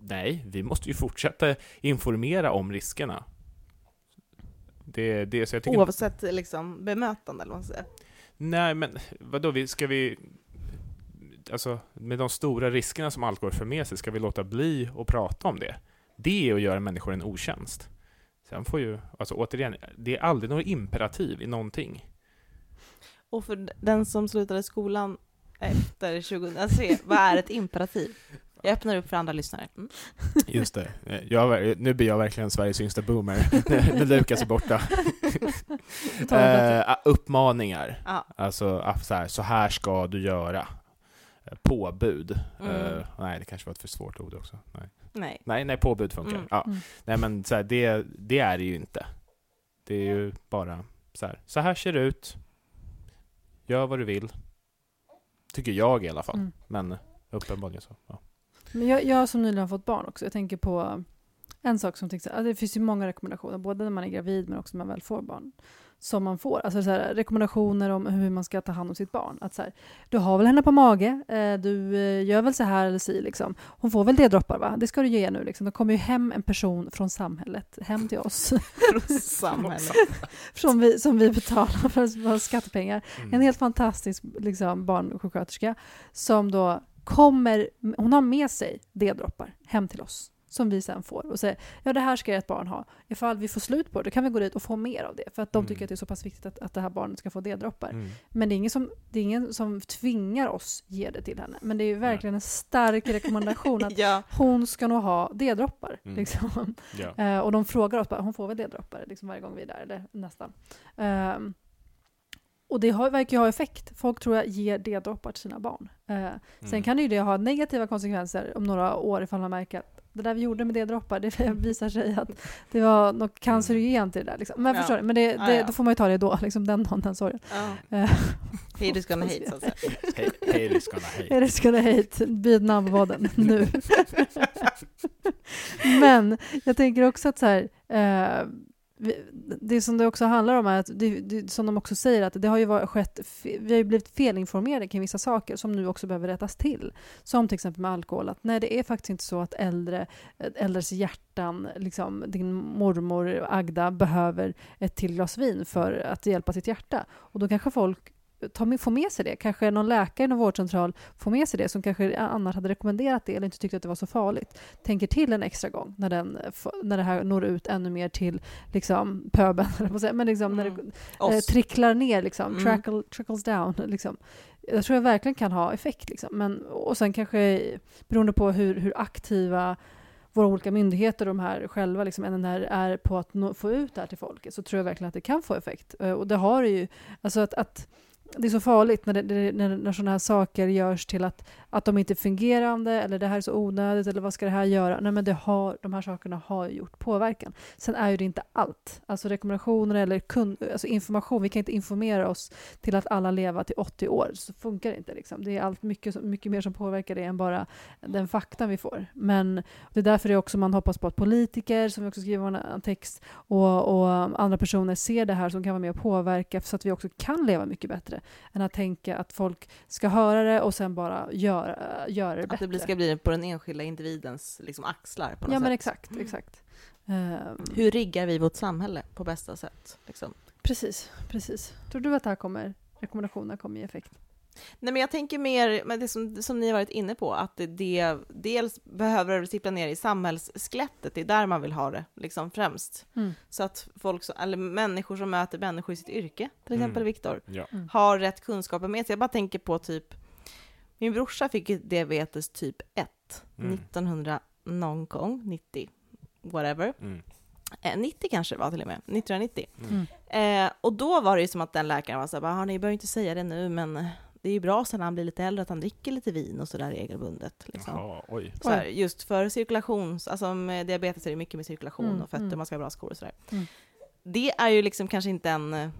nej, vi måste ju fortsätta informera om riskerna. Det, det, så jag tycker oavsett liksom bemötande eller vad man säga. Nej, men vadå, vi, ska vi... Alltså, med de stora riskerna som alkohol för med sig, ska vi låta bli att prata om det? Det är att göra människor en otjänst. Sen får ju, alltså återigen, det är aldrig något imperativ i någonting. Och för den som slutade skolan efter 2003, vad är ett imperativ? Jag öppnar upp för andra lyssnare. Mm. Just det. Eh, Jag, nu blir jag verkligen Sveriges yngsta boomer, när Lukas är borta. Eh, uppmaningar. Ja. Alltså, så här, så här ska du göra. Eh, Påbud. Mm. Eh, nej, det kanske var ett för svårt ord också. Nej. Nej. Nej, nej, påbud funkar. Mm. Ja. Mm. Nej, men så här, det, det är det ju inte. Det är ju bara så här, så här ser det ut. Gör vad du vill. Tycker jag i alla fall. Mm. Men uppenbarligen så. Ja. Men jag, jag som nyligen har fått barn också, jag tänker på en sak som tycks, ja, det finns ju många rekommendationer, både när man är gravid men också när man väl får barn, som man får. Alltså så här, rekommendationer om hur man ska ta hand om sitt barn. Att så här, du har väl henne på mage, eh, du eh, gör väl så här eller si liksom. Hon får väl det droppar va? Det ska du ge nu liksom. Då kommer ju hem en person från samhället, hem till oss, Samhället. som, vi, som vi betalar för våra skattepengar. Mm. En helt fantastisk liksom, barnsjuksköterska som då kommer, hon har med sig D-droppar hem till oss som vi sen får och säger ja det här ska ert barn ha. Ifall vi får slut på det då kan vi gå dit och få mer av det för att de Mm. tycker att det är så pass viktigt att, att det här barnet ska få D-droppar. Mm. Men det är, ingen som, det är ingen som tvingar oss ge det till henne. Men det är ju verkligen en stark rekommendation att Ja. hon ska nog ha D-droppar. Mm. Liksom. Ja. Eh, och de frågar oss bara, hon får väl D-droppar liksom varje gång vi är där, eller nästan. Ehm, och det har, verkar ju ha effekt. Folk tror jag ger D-droppar till sina barn. Eh, Sen Mm. kan ju det ha negativa konsekvenser om några år ifall man märker att det där vi gjorde med D-droppar, det visar sig att det var något cancerogent i det där. Liksom. Men Ja. förstår? Men det, det, ja. då får man ju ta det då, liksom den dagen, den sorgen. Ja. Eh, Haters gonna hate, så att säga. Ska hej. Är det ska det hate? Byt namn på podden nu. Men jag tänker också att så här, eh, det som det också handlar om är att, det, det, som de också säger, att det har ju varit, skett, vi har ju blivit felinformerade kring vissa saker som nu också behöver rättas till. Som till exempel med alkohol, att nej det är faktiskt inte så att äldre, äldres hjärtan, liksom din mormor Agda behöver ett till glas vin för att hjälpa sitt hjärta. Och då kanske folk tar med, får med sig det. Kanske någon läkare i någon vårdcentral får med sig det som kanske annars hade rekommenderat det eller inte tyckte att det var så farligt. Tänker till en extra gång när, den, när det här når ut ännu mer till liksom, säga, men liksom när det Mm. eh, tricklar ner, liksom, Mm. trackle, trickles down. Liksom. Jag tror jag verkligen kan ha effekt. Liksom. Men, och sen kanske beroende på hur, hur aktiva våra olika myndigheter de här själva, liksom, NNR, är på att nå, få ut det här till folket så tror jag verkligen att det kan få effekt. Eh, Och det har det ju. Alltså att, att det är så farligt när, det, när, när sådana här saker görs till att, att de inte är fungerande eller det här är så onödigt eller vad ska det här göra? Nej men det har, de här sakerna har gjort påverkan. Sen är ju det inte allt. Alltså rekommendationer eller kun, alltså information, vi kan inte informera oss till att alla lever till 80 år. Så funkar det inte. Liksom. Det är allt mycket, mycket mer som påverkar det än bara den faktan vi får. Men det är därför det är också man hoppas på att politiker, som vi också skriver i vår text, och, och andra personer ser det här som kan vara med och påverka så att vi också kan leva mycket bättre än att tänka att folk ska höra det och sen bara göra, göra det Att bättre. det blir- ska bli på den enskilda individens liksom, axlar på något ja sätt. men exakt, exakt. Ehm, Hur riggar vi vårt samhälle på bästa sätt? Liksom? Precis, precis. Tror du att det här kommer, rekommendationerna kommer ge effekt? Nej, men jag tänker mer med det som, som ni har varit inne på, att det, det dels behöver sippra ner i samhällsskelettet, det är där man vill ha det liksom främst. Mm. Så att folk, som, eller människor som möter människor i sitt yrke, till Mm. exempel Viktor, Ja. har rätt kunskaper med sig. Jag bara tänker på typ, min brorsa fick diabetes typ 1, Mm. 1900 någon gång, 90, whatever. Mm. Eh, 90 kanske det var till och med, 1990. Mm. Eh, och då var det ju som att den läkaren var så här, "Ah, ni behöver inte säga det nu, men det är ju bra sen när han blir lite äldre att han dricker lite vin och sådär regelbundet. Liksom. Jaha, oj. Så här, just för cirkulations, alltså med diabetes är det mycket med cirkulation Mm, och fötter, mm. man ska ha bra skor och sådär. Mm. Det är ju liksom kanske inte en,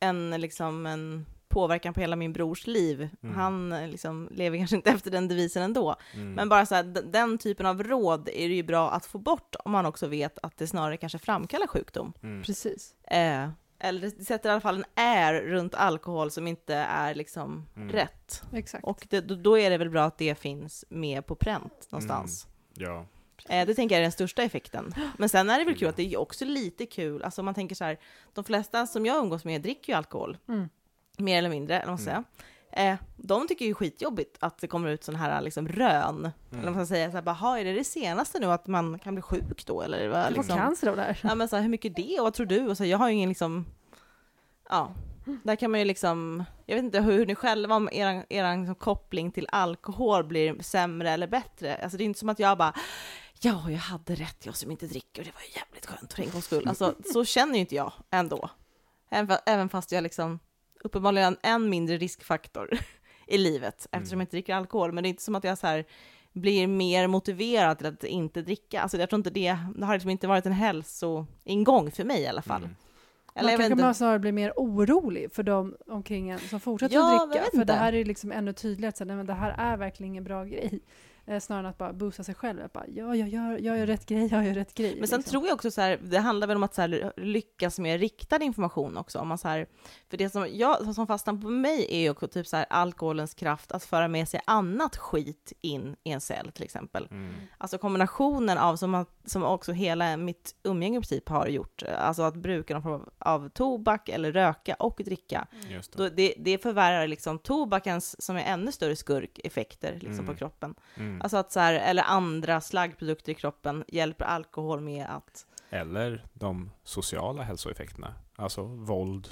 en, liksom en påverkan på hela min brors liv. Mm. Han eh, liksom lever kanske inte efter den devisen ändå. Mm. Men bara så här, den typen av råd är det ju bra att få bort om man också vet att det snarare kanske framkallar sjukdom. Mm. Precis. Eh, eller det sätter i alla fall en är runt alkohol som inte är liksom Mm. rätt. Exakt. Och det, då, är det väl bra att det finns med på pränt någonstans. Ja. Eh, det tänker jag är den största effekten. Men sen är det väl kul att det är också lite kul, alltså man tänker så här, de flesta som jag umgås med dricker ju alkohol, Mm. mer eller mindre, eller vad man ska säga. Eh, de tycker ju skitjobbigt att det kommer ut sån här liksom rön, Mm. eller vad man ska säga, så här, bara, "Ha, är det det senaste nu att man kan bli sjuk då, eller vad? Du får Liksom. cancer av det här. Ja men så här, hur mycket det och vad tror du? Och så här, jag har ju ingen liksom, ja, där kan man ju liksom, jag vet inte hur ni själva, om er, er liksom koppling till alkohol blir sämre eller bättre. Alltså det är inte som att jag bara, ja jag hade rätt, jag som inte dricker, och det var ju jävligt skönt för en gångs skull. Alltså så känner ju inte jag ändå. Även fast jag liksom uppenbarligen en mindre riskfaktor i livet eftersom Mm. jag inte dricker alkohol. Men det är inte som att jag så här blir mer motiverad till att inte dricka. Alltså jag tror inte det, det har liksom inte varit en hälsoingång för mig i alla fall. Mm. Eller jag man kanske man snarare blir mer orolig för de omkring en som fortsätter Ja, att dricka. För det här är liksom ännu tydligare att det här är verkligen ingen bra grej. Eh, snarare än att bara boosta sig själv. Att bara, ja, jag gör, jag gör rätt grej, jag gör rätt grej. Men sen liksom. tror jag också så här, det handlar väl om att så här, lyckas med riktad information också. Om man så här, för det som, jag, som fastnar på mig är ju också typ så här, alkoholens kraft att föra med sig annat skit in i en cell till exempel. Mm. Alltså kombinationen av, som, att- som också hela mitt umgänge i princip har gjort, alltså att bruka någon form av, tobak eller röka och dricka, Just det. då det, det förvärrar liksom tobakens, som är ännu större skurk, effekter liksom Mm. på kroppen. Mm. Alltså att så här, eller andra slaggprodukter i kroppen hjälper alkohol med att Eller de sociala hälsoeffekterna. Alltså våld.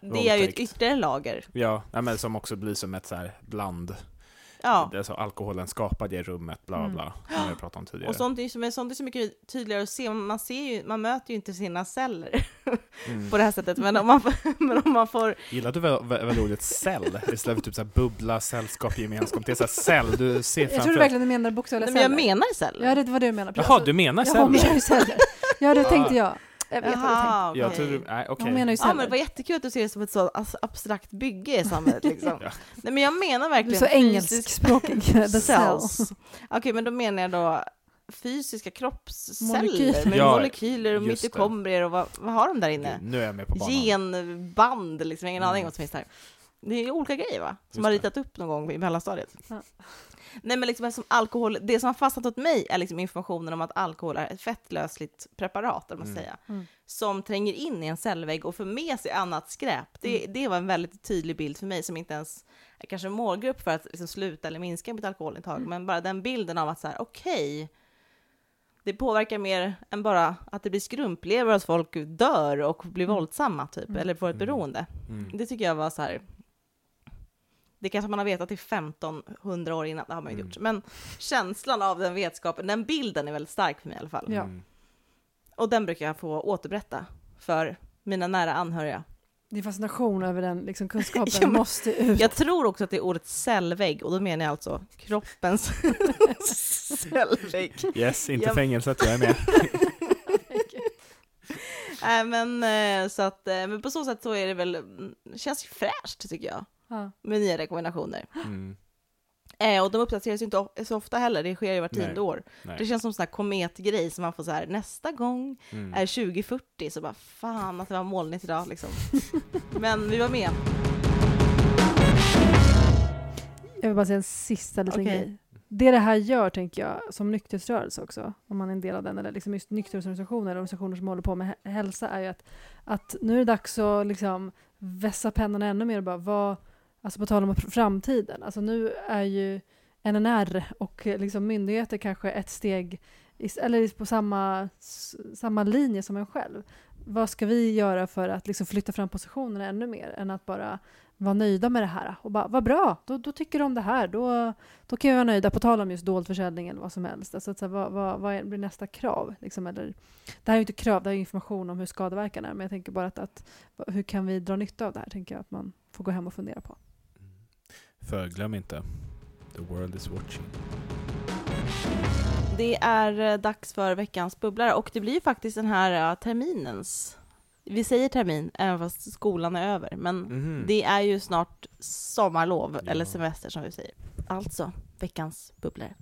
Det är ju ett Våldtäkt. ytterligare lager. Ja, men som också blir som ett så här bland. Ja. Alltså alkoholen skapar det rummet, bla Mm. bla, som vi pratade om tidigare. Och sånt är, men sånt är så mycket tydligare att se. Man, ser ju, man möter ju inte sina celler Mm. på det här sättet. Men om man, men om man får... Gillar du väl, väl, väl ordet cell? Istället för typ så här bubbla, sällskap, gemenskap. Det är så här cell, du ser Jag framför tror du verkligen du menar bokstavliga Nej, men jag celler. menar celler. Ja, det var det du menade. Jaha, du menar Ja, hon menar celler? ju celler. Ja, det tänkte jag. Jag vet vad du tänkte. Jaha, Jag okej. tror du, nej okej. Hon menar ju Ja, men det var jättekul att du ser det som ett så alltså, abstrakt bygge i samhället. Liksom. Ja. Nej, men jag menar Du är verkligen så fysisk engelskspråkig. The cell. cells. Okej, men då menar jag då fysiska kroppsceller Molekyler. med Ja, molekyler och just det. mitokondrier och vad, vad har de där inne? Nu är jag med på banan. Genband, liksom, ingen Mm. aning vad som finns där. Det är olika grejer va? Som Just har det. ritat upp någon gång i mellanstadiet. Ja. Nej men liksom som alkohol, det som har fastnat åt mig är liksom informationen om att alkohol är ett fettlösligt preparat, eller man Mm. säga, Mm. som tränger in i en cellvägg och för med sig annat skräp. Det, Mm. det var en väldigt tydlig bild för mig som inte ens är kanske en målgrupp för att liksom sluta eller minska mitt alkoholintag, Mm. men bara den bilden av att så här, okej, det påverkar mer än bara att det blir skrumplever att folk dör och blir Mm. våldsamma typ, Mm. eller får ett Mm. beroende. Mm. Det tycker jag var så här. Det kanske man har vetat i 1500 år innan, det har man ju Mm. gjort. Men känslan av den vetskapen, den bilden är väldigt stark för mig i alla fall. Ja. Mm. Och den brukar jag få återberätta för mina nära anhöriga. Din fascination över den liksom, kunskapen Ja, men- måste ut. Jag tror också att det är ordet cellvägg, och då menar jag alltså kroppens cellvägg. Yes, inte Ja. fängelset, jag är med. Nej men eh, så att, eh, men på så sätt så är det väl, mm, känns ju fräscht tycker jag, Ja. med nya rekommendationer. Mm. Eh, och de uppdateras ju inte så ofta heller, det sker ju vart tionde år. Det Nej. känns som en sån här kometgrej som man får så här, nästa gång Mm. är 2040, så bara fan att det var molnigt idag liksom. Men vi var med. Jag vill bara säga en sista liten Okej. grej. Det det här gör, tänker jag, som nykterhetsrörelse också, om man är en del av den, eller liksom just nykterhetsorganisationer, eller organisationer som håller på med hä- hälsa, är ju att, att nu är det dags att liksom vässa pennorna ännu mer och bara vad, alltså på tal om framtiden, alltså nu är ju NNR och eh, liksom myndigheter kanske ett steg, eller på samma, samma linje som en själv. Vad ska vi göra för att liksom flytta fram positionerna ännu mer än att bara vara nöjda med det här och bara, vad bra, då, då tycker de det här, då, då kan jag vara nöjda, på tal om just dold försäljning eller vad som helst. Alltså, att så här, vad, vad, vad är- blir nästa krav? Liksom, eller, det här är ju inte krav, det här är information om hur skadeverkan är, men jag tänker bara att, att hur kan vi dra nytta av det här, tänker jag att man får gå hem och fundera på. För glöm inte, the world is watching. Det är eh, dags för veckans bubblare och det blir ju faktiskt den här eh, terminens, vi säger termin även fast skolan är över, men Mhm. det är ju snart sommarlov Ja. eller semester som vi säger. Alltså, veckans bubblare.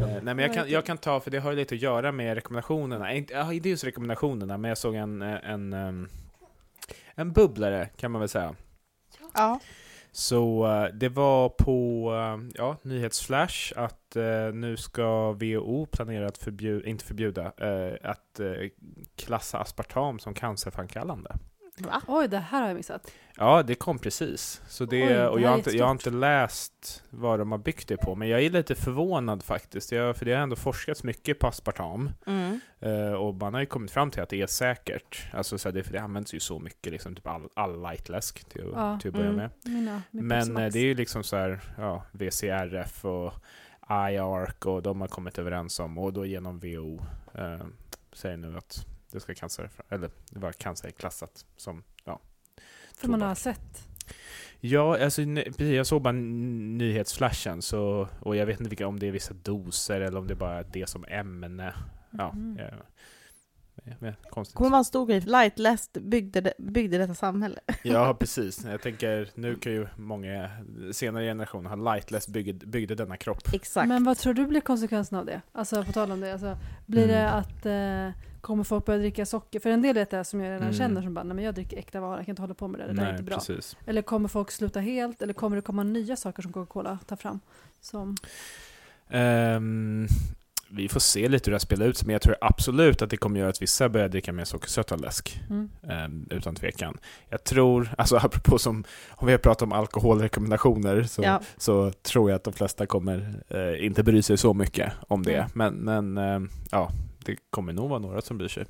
Eh, nej men jag kan, jag kan ta, för det har ju lite att göra med rekommendationerna. Inte, ja, inte just rekommendationerna, men jag såg en, eh, en, ehm, en bubblare kan man väl säga. Ja. Så eh, det var på eh, ja, nyhetsflash att eh, nu ska WHO planera att förbjuda, inte förbjuda, eh, att eh, klassa aspartam som cancerframkallande. Va? Oj, det här har jag missat. Ja, det kom precis. Så det, Oj, det och jag har, inte, jag har inte läst vad de har byggt det på, men jag är lite förvånad faktiskt. Jag, för det har ändå forskats mycket på aspartam. Mm. Eh, och man har ju kommit fram till att det är säkert. Alltså, så här, det, för det används ju så mycket, liksom, typ all, all lightläsk till, Ja, till att börja mm. med. Mina, min Men eh, det är ju liksom så här, ja, VCRF och IARC och de har kommit överens om, och då genom WHO eh, säger nu att det ska cancer, eller det var cancerklassat som, ja. För man har sett. Ja, alltså, precis, jag såg bara nyhetsflashen, så, och jag vet inte vilka, om det är vissa doser eller om det bara är det som ämne. Ja, Mhm. ja, ja, ja, konstigt. kommer vara en stor grej. Lightless byggde, det- byggde detta samhälle. Ja, precis. Jag tänker, nu kan ju många senare generationer ha lightless byggde, byggde denna kropp. Exakt. Men vad tror du blir konsekvensen av det? Alltså på tal om det, alltså, blir det Mm. att eh, kommer folk börja dricka socker? För en del är det som jag redan Mm. känner som bara, nej men jag dricker äkta vara, jag kan inte hålla på med det, det där är Nej, inte bra. precis. Eller kommer folk sluta helt? Eller kommer det komma nya saker som Coca-Cola tar fram? Som, Ehm, vi får se lite hur det här spelar ut sig, men jag tror absolut att det kommer göra att vissa börjar dricka mer sockersötad läsk. mm. Ehm, utan tvekan. Jag tror, alltså apropå som, om vi har pratat om alkoholrekommendationer, så, Ja. så tror jag att de flesta kommer eh, inte bry sig så mycket om det. Mm. Men, men ehm, ja, det kommer nog vara några som bryr sig.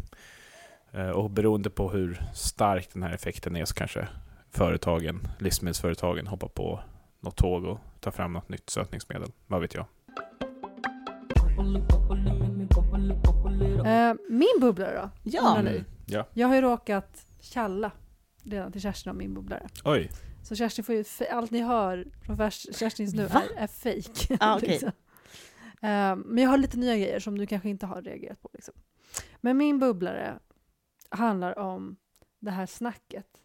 Eh, och beroende på hur stark den här effekten är så kanske företagen, livsmedelsföretagen hoppar på något tåg och tar fram något nytt sötningsmedel. Vad vet jag? eh, min bubblare då? Ja. Mm, ja. Jag har ju råkat tjalla redan till Kerstin om min bubblare. Oj. Så Kerstin får ju, allt ni hör från Kerstins nu Va? är, är fake. Ah, okej. liksom. Eh, men jag har lite nya grejer som du kanske inte har reagerat på. Liksom. Men min bubblare handlar om det här snacket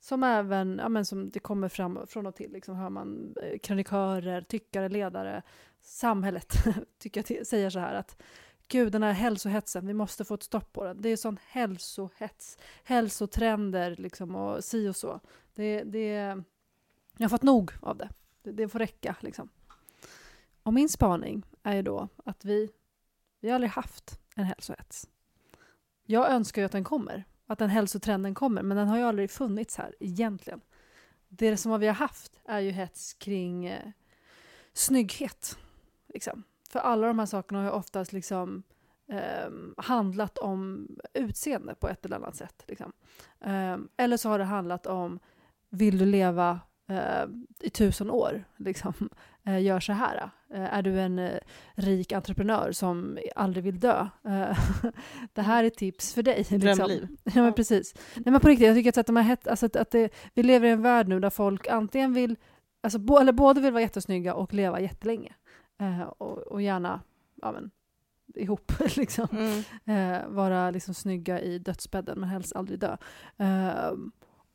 Som även, ja, men som det kommer fram från och till, liksom hör man eh, kronikörer, tyckare, ledare, samhället tycker jag säger så här att gud den här hälsohetsen, vi måste få ett stopp på den. Det är sån hälsohets, hälsotrender liksom och si och så. Det, det, jag har fått nog av det. Det, det får räcka liksom. Och min spaning är ju då att vi, vi har aldrig haft en hälsohets. Jag önskar ju att den kommer, att den hälsotrenden kommer, men den har ju aldrig funnits här egentligen. Det som vi har haft är ju hets kring eh, snygghet. Liksom. För alla de här sakerna har ju oftast liksom, eh, handlat om utseende på ett eller annat sätt. Liksom. Eh, eller så har det handlat om, vill du leva i tusen år? Liksom. Eh, gör så här. Eh, är du en eh, rik entreprenör som aldrig vill dö? Eh, det här är tips för dig. Liksom. Drömliv. Ja, men precis. Nej, men på riktigt, jag tycker att, de här alltså att, att det, vi lever i en värld nu där folk antingen vill, alltså, bo, eller både vill vara jättesnygga och leva jättelänge. Eh, och, och gärna, ja men, ihop liksom. Mm. Eh, vara liksom snygga i dödsbädden men helst aldrig dö.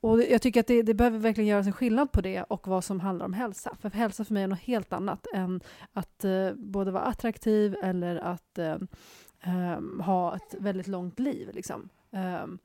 Och jag tycker att det, det behöver verkligen göras en skillnad på det och vad som handlar om hälsa. För hälsa för mig är något helt annat än att eh, både vara attraktiv eller att eh, ehm, ha ett väldigt långt liv. Liksom. Ehm,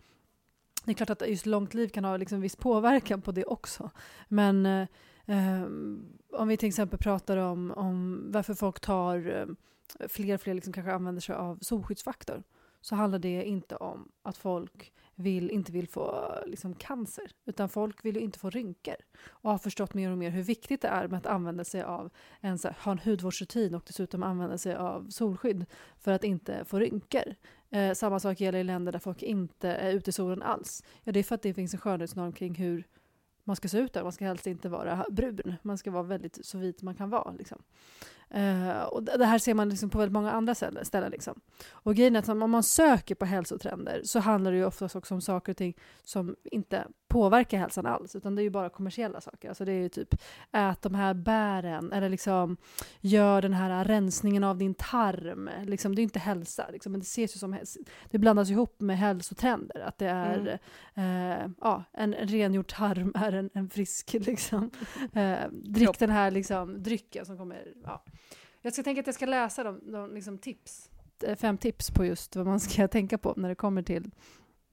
det är klart att just långt liv kan ha liksom viss påverkan på det också. Men eh, ehm, om vi till exempel pratar om, om varför folk tar eh, fler och fler liksom kanske använder sig av solskyddsfaktor så handlar det inte om att folk vill, inte vill få liksom, cancer, utan folk vill ju inte få rynkor och har förstått mer och mer hur viktigt det är med att använda sig av en, så här, ha en hudvårdsrutin och dessutom använda sig av solskydd för att inte få rynkor. Eh, samma sak gäller i länder där folk inte är ute i solen alls. Ja, det är för att det finns en skönhetsnorm kring hur man ska se ut där. Man ska helst inte vara brun. Man ska vara väldigt så vit man kan vara. Liksom. Uh, och det det här ser man liksom på väldigt många andra ställen. ställen liksom. Och grejen är att om man söker på hälsotrender så handlar det ju oftast också om saker och ting som inte påverkar hälsan alls, utan det är ju bara kommersiella saker. Alltså det är ju typ ät de här bären, eller liksom gör den här rensningen av din tarm. Liksom, det är ju inte hälsa, liksom, men det ses ju som det blandas ihop med hälsotrender. Att det är eh, ja, en, en rengjord tarm är en, en frisk liksom. Eh, drick Kropp. den här liksom, drycken som kommer. Ja. Jag ska tänka att jag ska läsa de, de liksom, tips, eh, fem tips på just vad man ska tänka på när det kommer till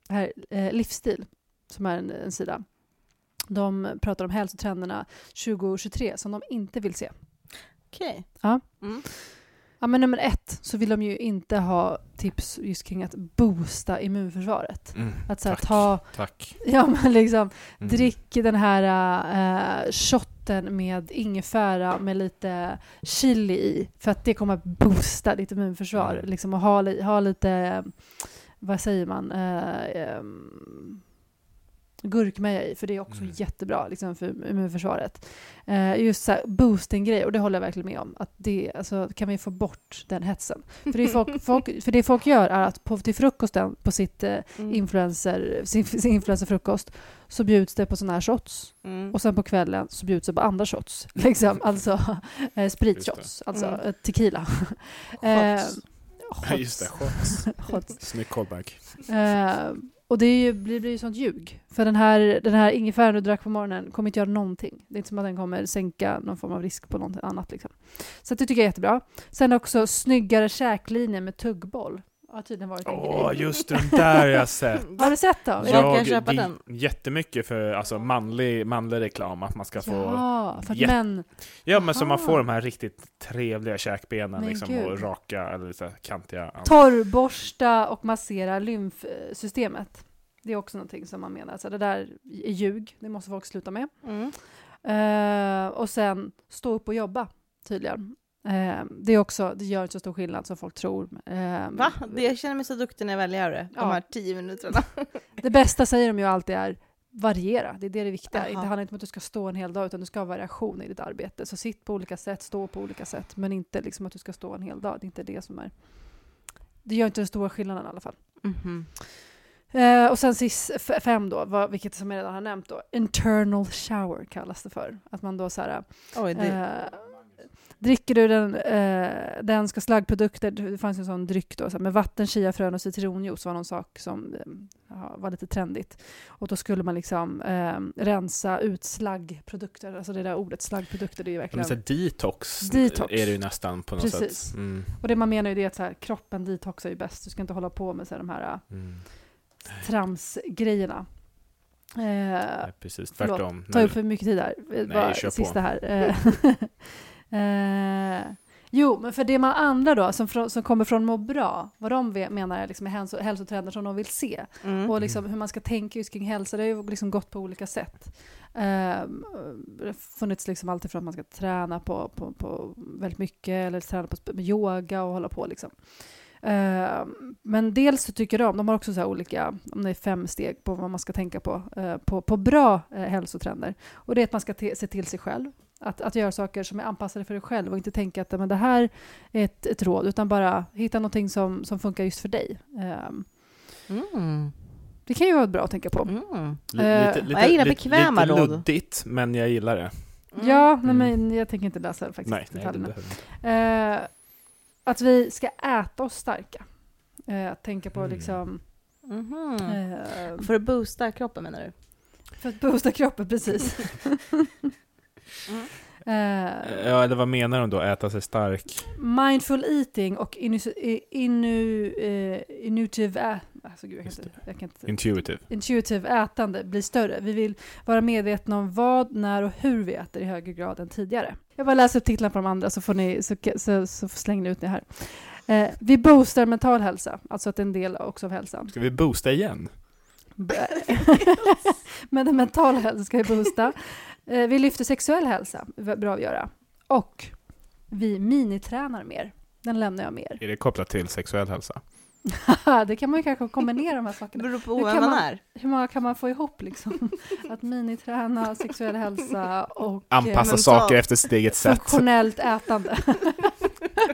här, eh, livsstil, som är en, en sida. De pratar om hälsotrenderna 2023 som de inte vill se. Okej. Ja. Mm. Ja, men nummer ett så vill de ju inte ha tips just kring att boosta immunförsvaret. Mm, Att så här, tack. ta, Tack. ja men liksom Mm. drick den här uh, shotten med ingefära med lite chili i för att det kommer att boosta ditt immunförsvar. Mm. Liksom, och ha, li- ha lite, vad säger man, uh, um, gurkmeja i, för det är också Mm. jättebra liksom, för immunförsvaret. Eh, just så här, boosting-grej, och det håller jag verkligen med om. Att det, alltså, kan vi få bort den hetsen? För det folk, folk, för det folk gör är att på, till frukosten på sitt eh, Mm. influencer, sin, sin influencerfrukost så bjuds det på sådana här shots. Mm. Och sen på kvällen så bjuds det på andra shots. Liksom, alltså eh, spritshots, alltså Mm. eh, tequila. Eh, Shots. Just det. Shots. shots. Snygg callback. Eh, och det ju, blir, blir ju sånt ljug. För den här, den här ingefäran du drack på morgonen kommer inte göra någonting. Det är inte som att den kommer sänka någon form av risk på något annat. Liksom. Så det tycker jag är jättebra. Sen också snyggare käklinjer med tuggboll. Har tydligen varit en Åh, grej. just den där har jag sett. Har du sett dem? Ja. kan jag köpa det den? Jättemycket för alltså, manlig, manlig reklam, att man ska få... Ja, för att Jätte- män... Ja, men så man får de här riktigt trevliga käkbenen Men liksom, gud. och raka eller så här kantiga. Torrborsta och massera lymfsystemet. Det är också någonting som man menar. Så det där är ljug. Det måste folk sluta med. Mm. Eh, och sen stå upp och jobba, tydligen. Eh, det, är också, det gör inte så stor skillnad som folk tror. Eh, Va? Det, jag känner mig så duktig när jag väl gör det. De Ja. här tio minuterna. Det bästa säger de ju alltid är variera. Det är det det viktiga. Jaha. Det handlar inte om att du ska stå en hel dag, utan du ska ha variation i ditt arbete. Så sitt på olika sätt, stå på olika sätt, men inte liksom att du ska stå en hel dag. Det är inte det som är... Det gör inte den stora skillnaden i alla fall. Mhm. Eh, och sen sist, fem då, vad, vilket som jag redan har nämnt då, internal shower kallas det för. Att man då så här, Oj, det, eh, dricker du den, eh, den ska slaggprodukter, det fanns en sån dryck då, så med vatten, chiafrön och citronjuice var någon sak som eh, ja, var lite trendigt. Och då skulle man liksom eh, rensa ut slaggprodukter, alltså det där ordet slaggprodukter, det är ju Men verkligen... så här detox, Detox. är det ju nästan på något Precis. sätt. Mm. Och det man menar ju det är att så här, kroppen detoxar ju bäst, du ska inte hålla på med så här, de här eh, Mm. tramsgrejerna. Eh, Nej, precis, förlåt, tvärtom. tar När- upp för mycket tid här. Eh, Nej, Bara kör på. sista här. Eh, jo, men för det man andra då, som, från, som kommer från må bra, vad de menar är liksom hälso, hälsotrender som de vill se, Mm. och liksom hur man ska tänka just kring hälsa, det har ju liksom gått på olika sätt. Eh, det har funnits liksom allt ifrån att man ska träna på, på, på väldigt mycket, eller träna på yoga och hålla på liksom. Eh, men dels så tycker de, de har också så olika, om det är fem steg på vad man ska tänka på, eh, på, på bra eh, hälsotrender. Och det är att man ska se till sig själv. Att, att göra saker som är anpassade för dig själv och inte tänka att men det här är ett, ett råd, utan bara hitta någonting som, som funkar just för dig. Eh, Mm. det kan ju vara bra att tänka på. Mm. Eh, lite, lite, jag gillar lite, bekväma lite råd. luddigt, men jag gillar det. Mm. Ja, nej, Mm. men jag tänker inte läsa faktiskt Nej, nej det inte. Eh, att vi ska äta oss starka. Att tänka på Mm. liksom... Mhm. Eh, För att boosta kroppen menar du? för att boosta kroppen, precis. Mm. Eh, Ja, eller vad menar de då? Äta sig stark? mindful eating och inu, inu, eh, ä, alltså gud, jag kan Just inte, jag kan inte, Intuitive. intuitive ätande blir större. Vi vill vara medvetna om vad, när och hur vi äter i högre grad än tidigare. Jag bara läser upp titlarna på de andra så, får ni, så, så, så slänger ni ut det här. Eh, vi boostar mental hälsa, alltså att det är en del också av hälsan. Ska vi boosta igen? Men den mentala hälsan ska vi boosta. Eh, vi lyfter sexuell hälsa, bra att göra. Och vi minitränar mer. Den lämnar jag mer. Är det kopplat till sexuell hälsa? det kan man ju kanske kombinera de här Det sakerna. beror på Hur man är. Hur många kan man få ihop liksom? Att miniträna, sexuell hälsa och Anpassa Eh, mental. saker efter sitt eget sätt. funktionellt ätande.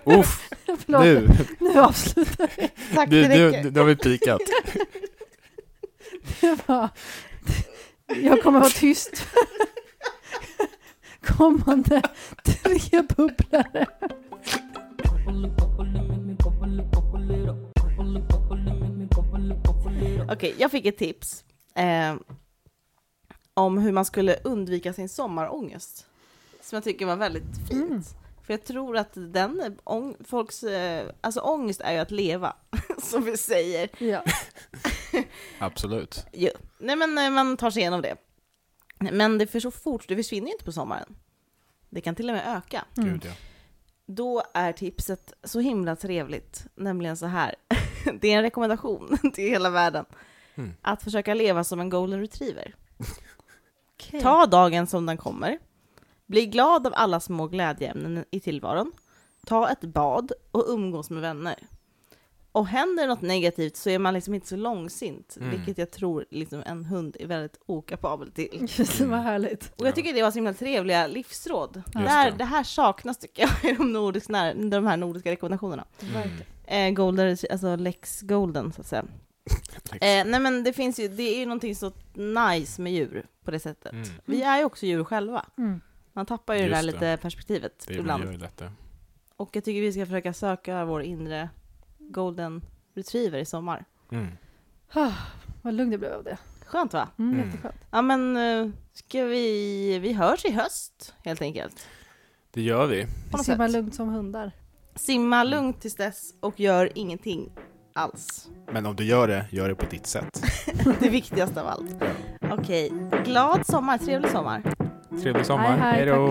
Uff, Förlåt, nu, nu avslutar vi. Tack, nu, det räcker. nu har vi pikat. Det var- Jag kommer vara tyst. Kommande tre bubblare. Okej, jag fick ett tips eh, om hur man skulle undvika sin sommarångest. Som jag tycker var väldigt fint. Mm. För jag tror att den, ång, folks, eh, alltså ångest är ju att leva, som vi säger. Ja. Absolut. Jo. Nej men eh, man tar sig igenom det. Men det för så fort, det försvinner ju inte på sommaren. Det kan till och med öka. Mm. Gud, ja. Då är tipset så himla trevligt, nämligen så här. Det är en rekommendation till hela världen. Mm. Att försöka leva som en golden retriever. Okej. Ta dagen som den kommer. Bli glad av alla små glädjeämnen i tillvaron. Ta ett bad och umgås med vänner. Och händer något negativt så är man liksom inte så långsint, Mm. vilket jag tror liksom en hund är väldigt okapabel till. Just det, vad härligt. Och jag tycker det var så himla trevliga livsråd. Det, här, det. det här saknas tycker jag i de, nordiska, de här nordiska rekommendationerna. Verkligen. Eh, golden, alltså lex golden så att säga. Eh, nej men det finns ju, det är ju någonting så nice med djur på det sättet. Mm. Vi är ju också djur själva. Mm. Man tappar ju det Just där det. lite perspektivet Det ibland. gör ju lätt det. Och jag tycker vi ska försöka söka vår inre golden retriever i sommar. Mm. Ah, vad lugn jag blev av det. Skönt va? Mm, Mm. Jätteskönt. Ja men eh, ska vi, vi hörs i höst helt enkelt. Det gör vi. Vi simmar lugnt som hundar. Simma lugnt tills dess och gör ingenting alls. Men om du gör det, gör det på ditt sätt. Det viktigaste av allt. Okej, glad sommar, trevlig sommar. Trevlig sommar. Hej, då!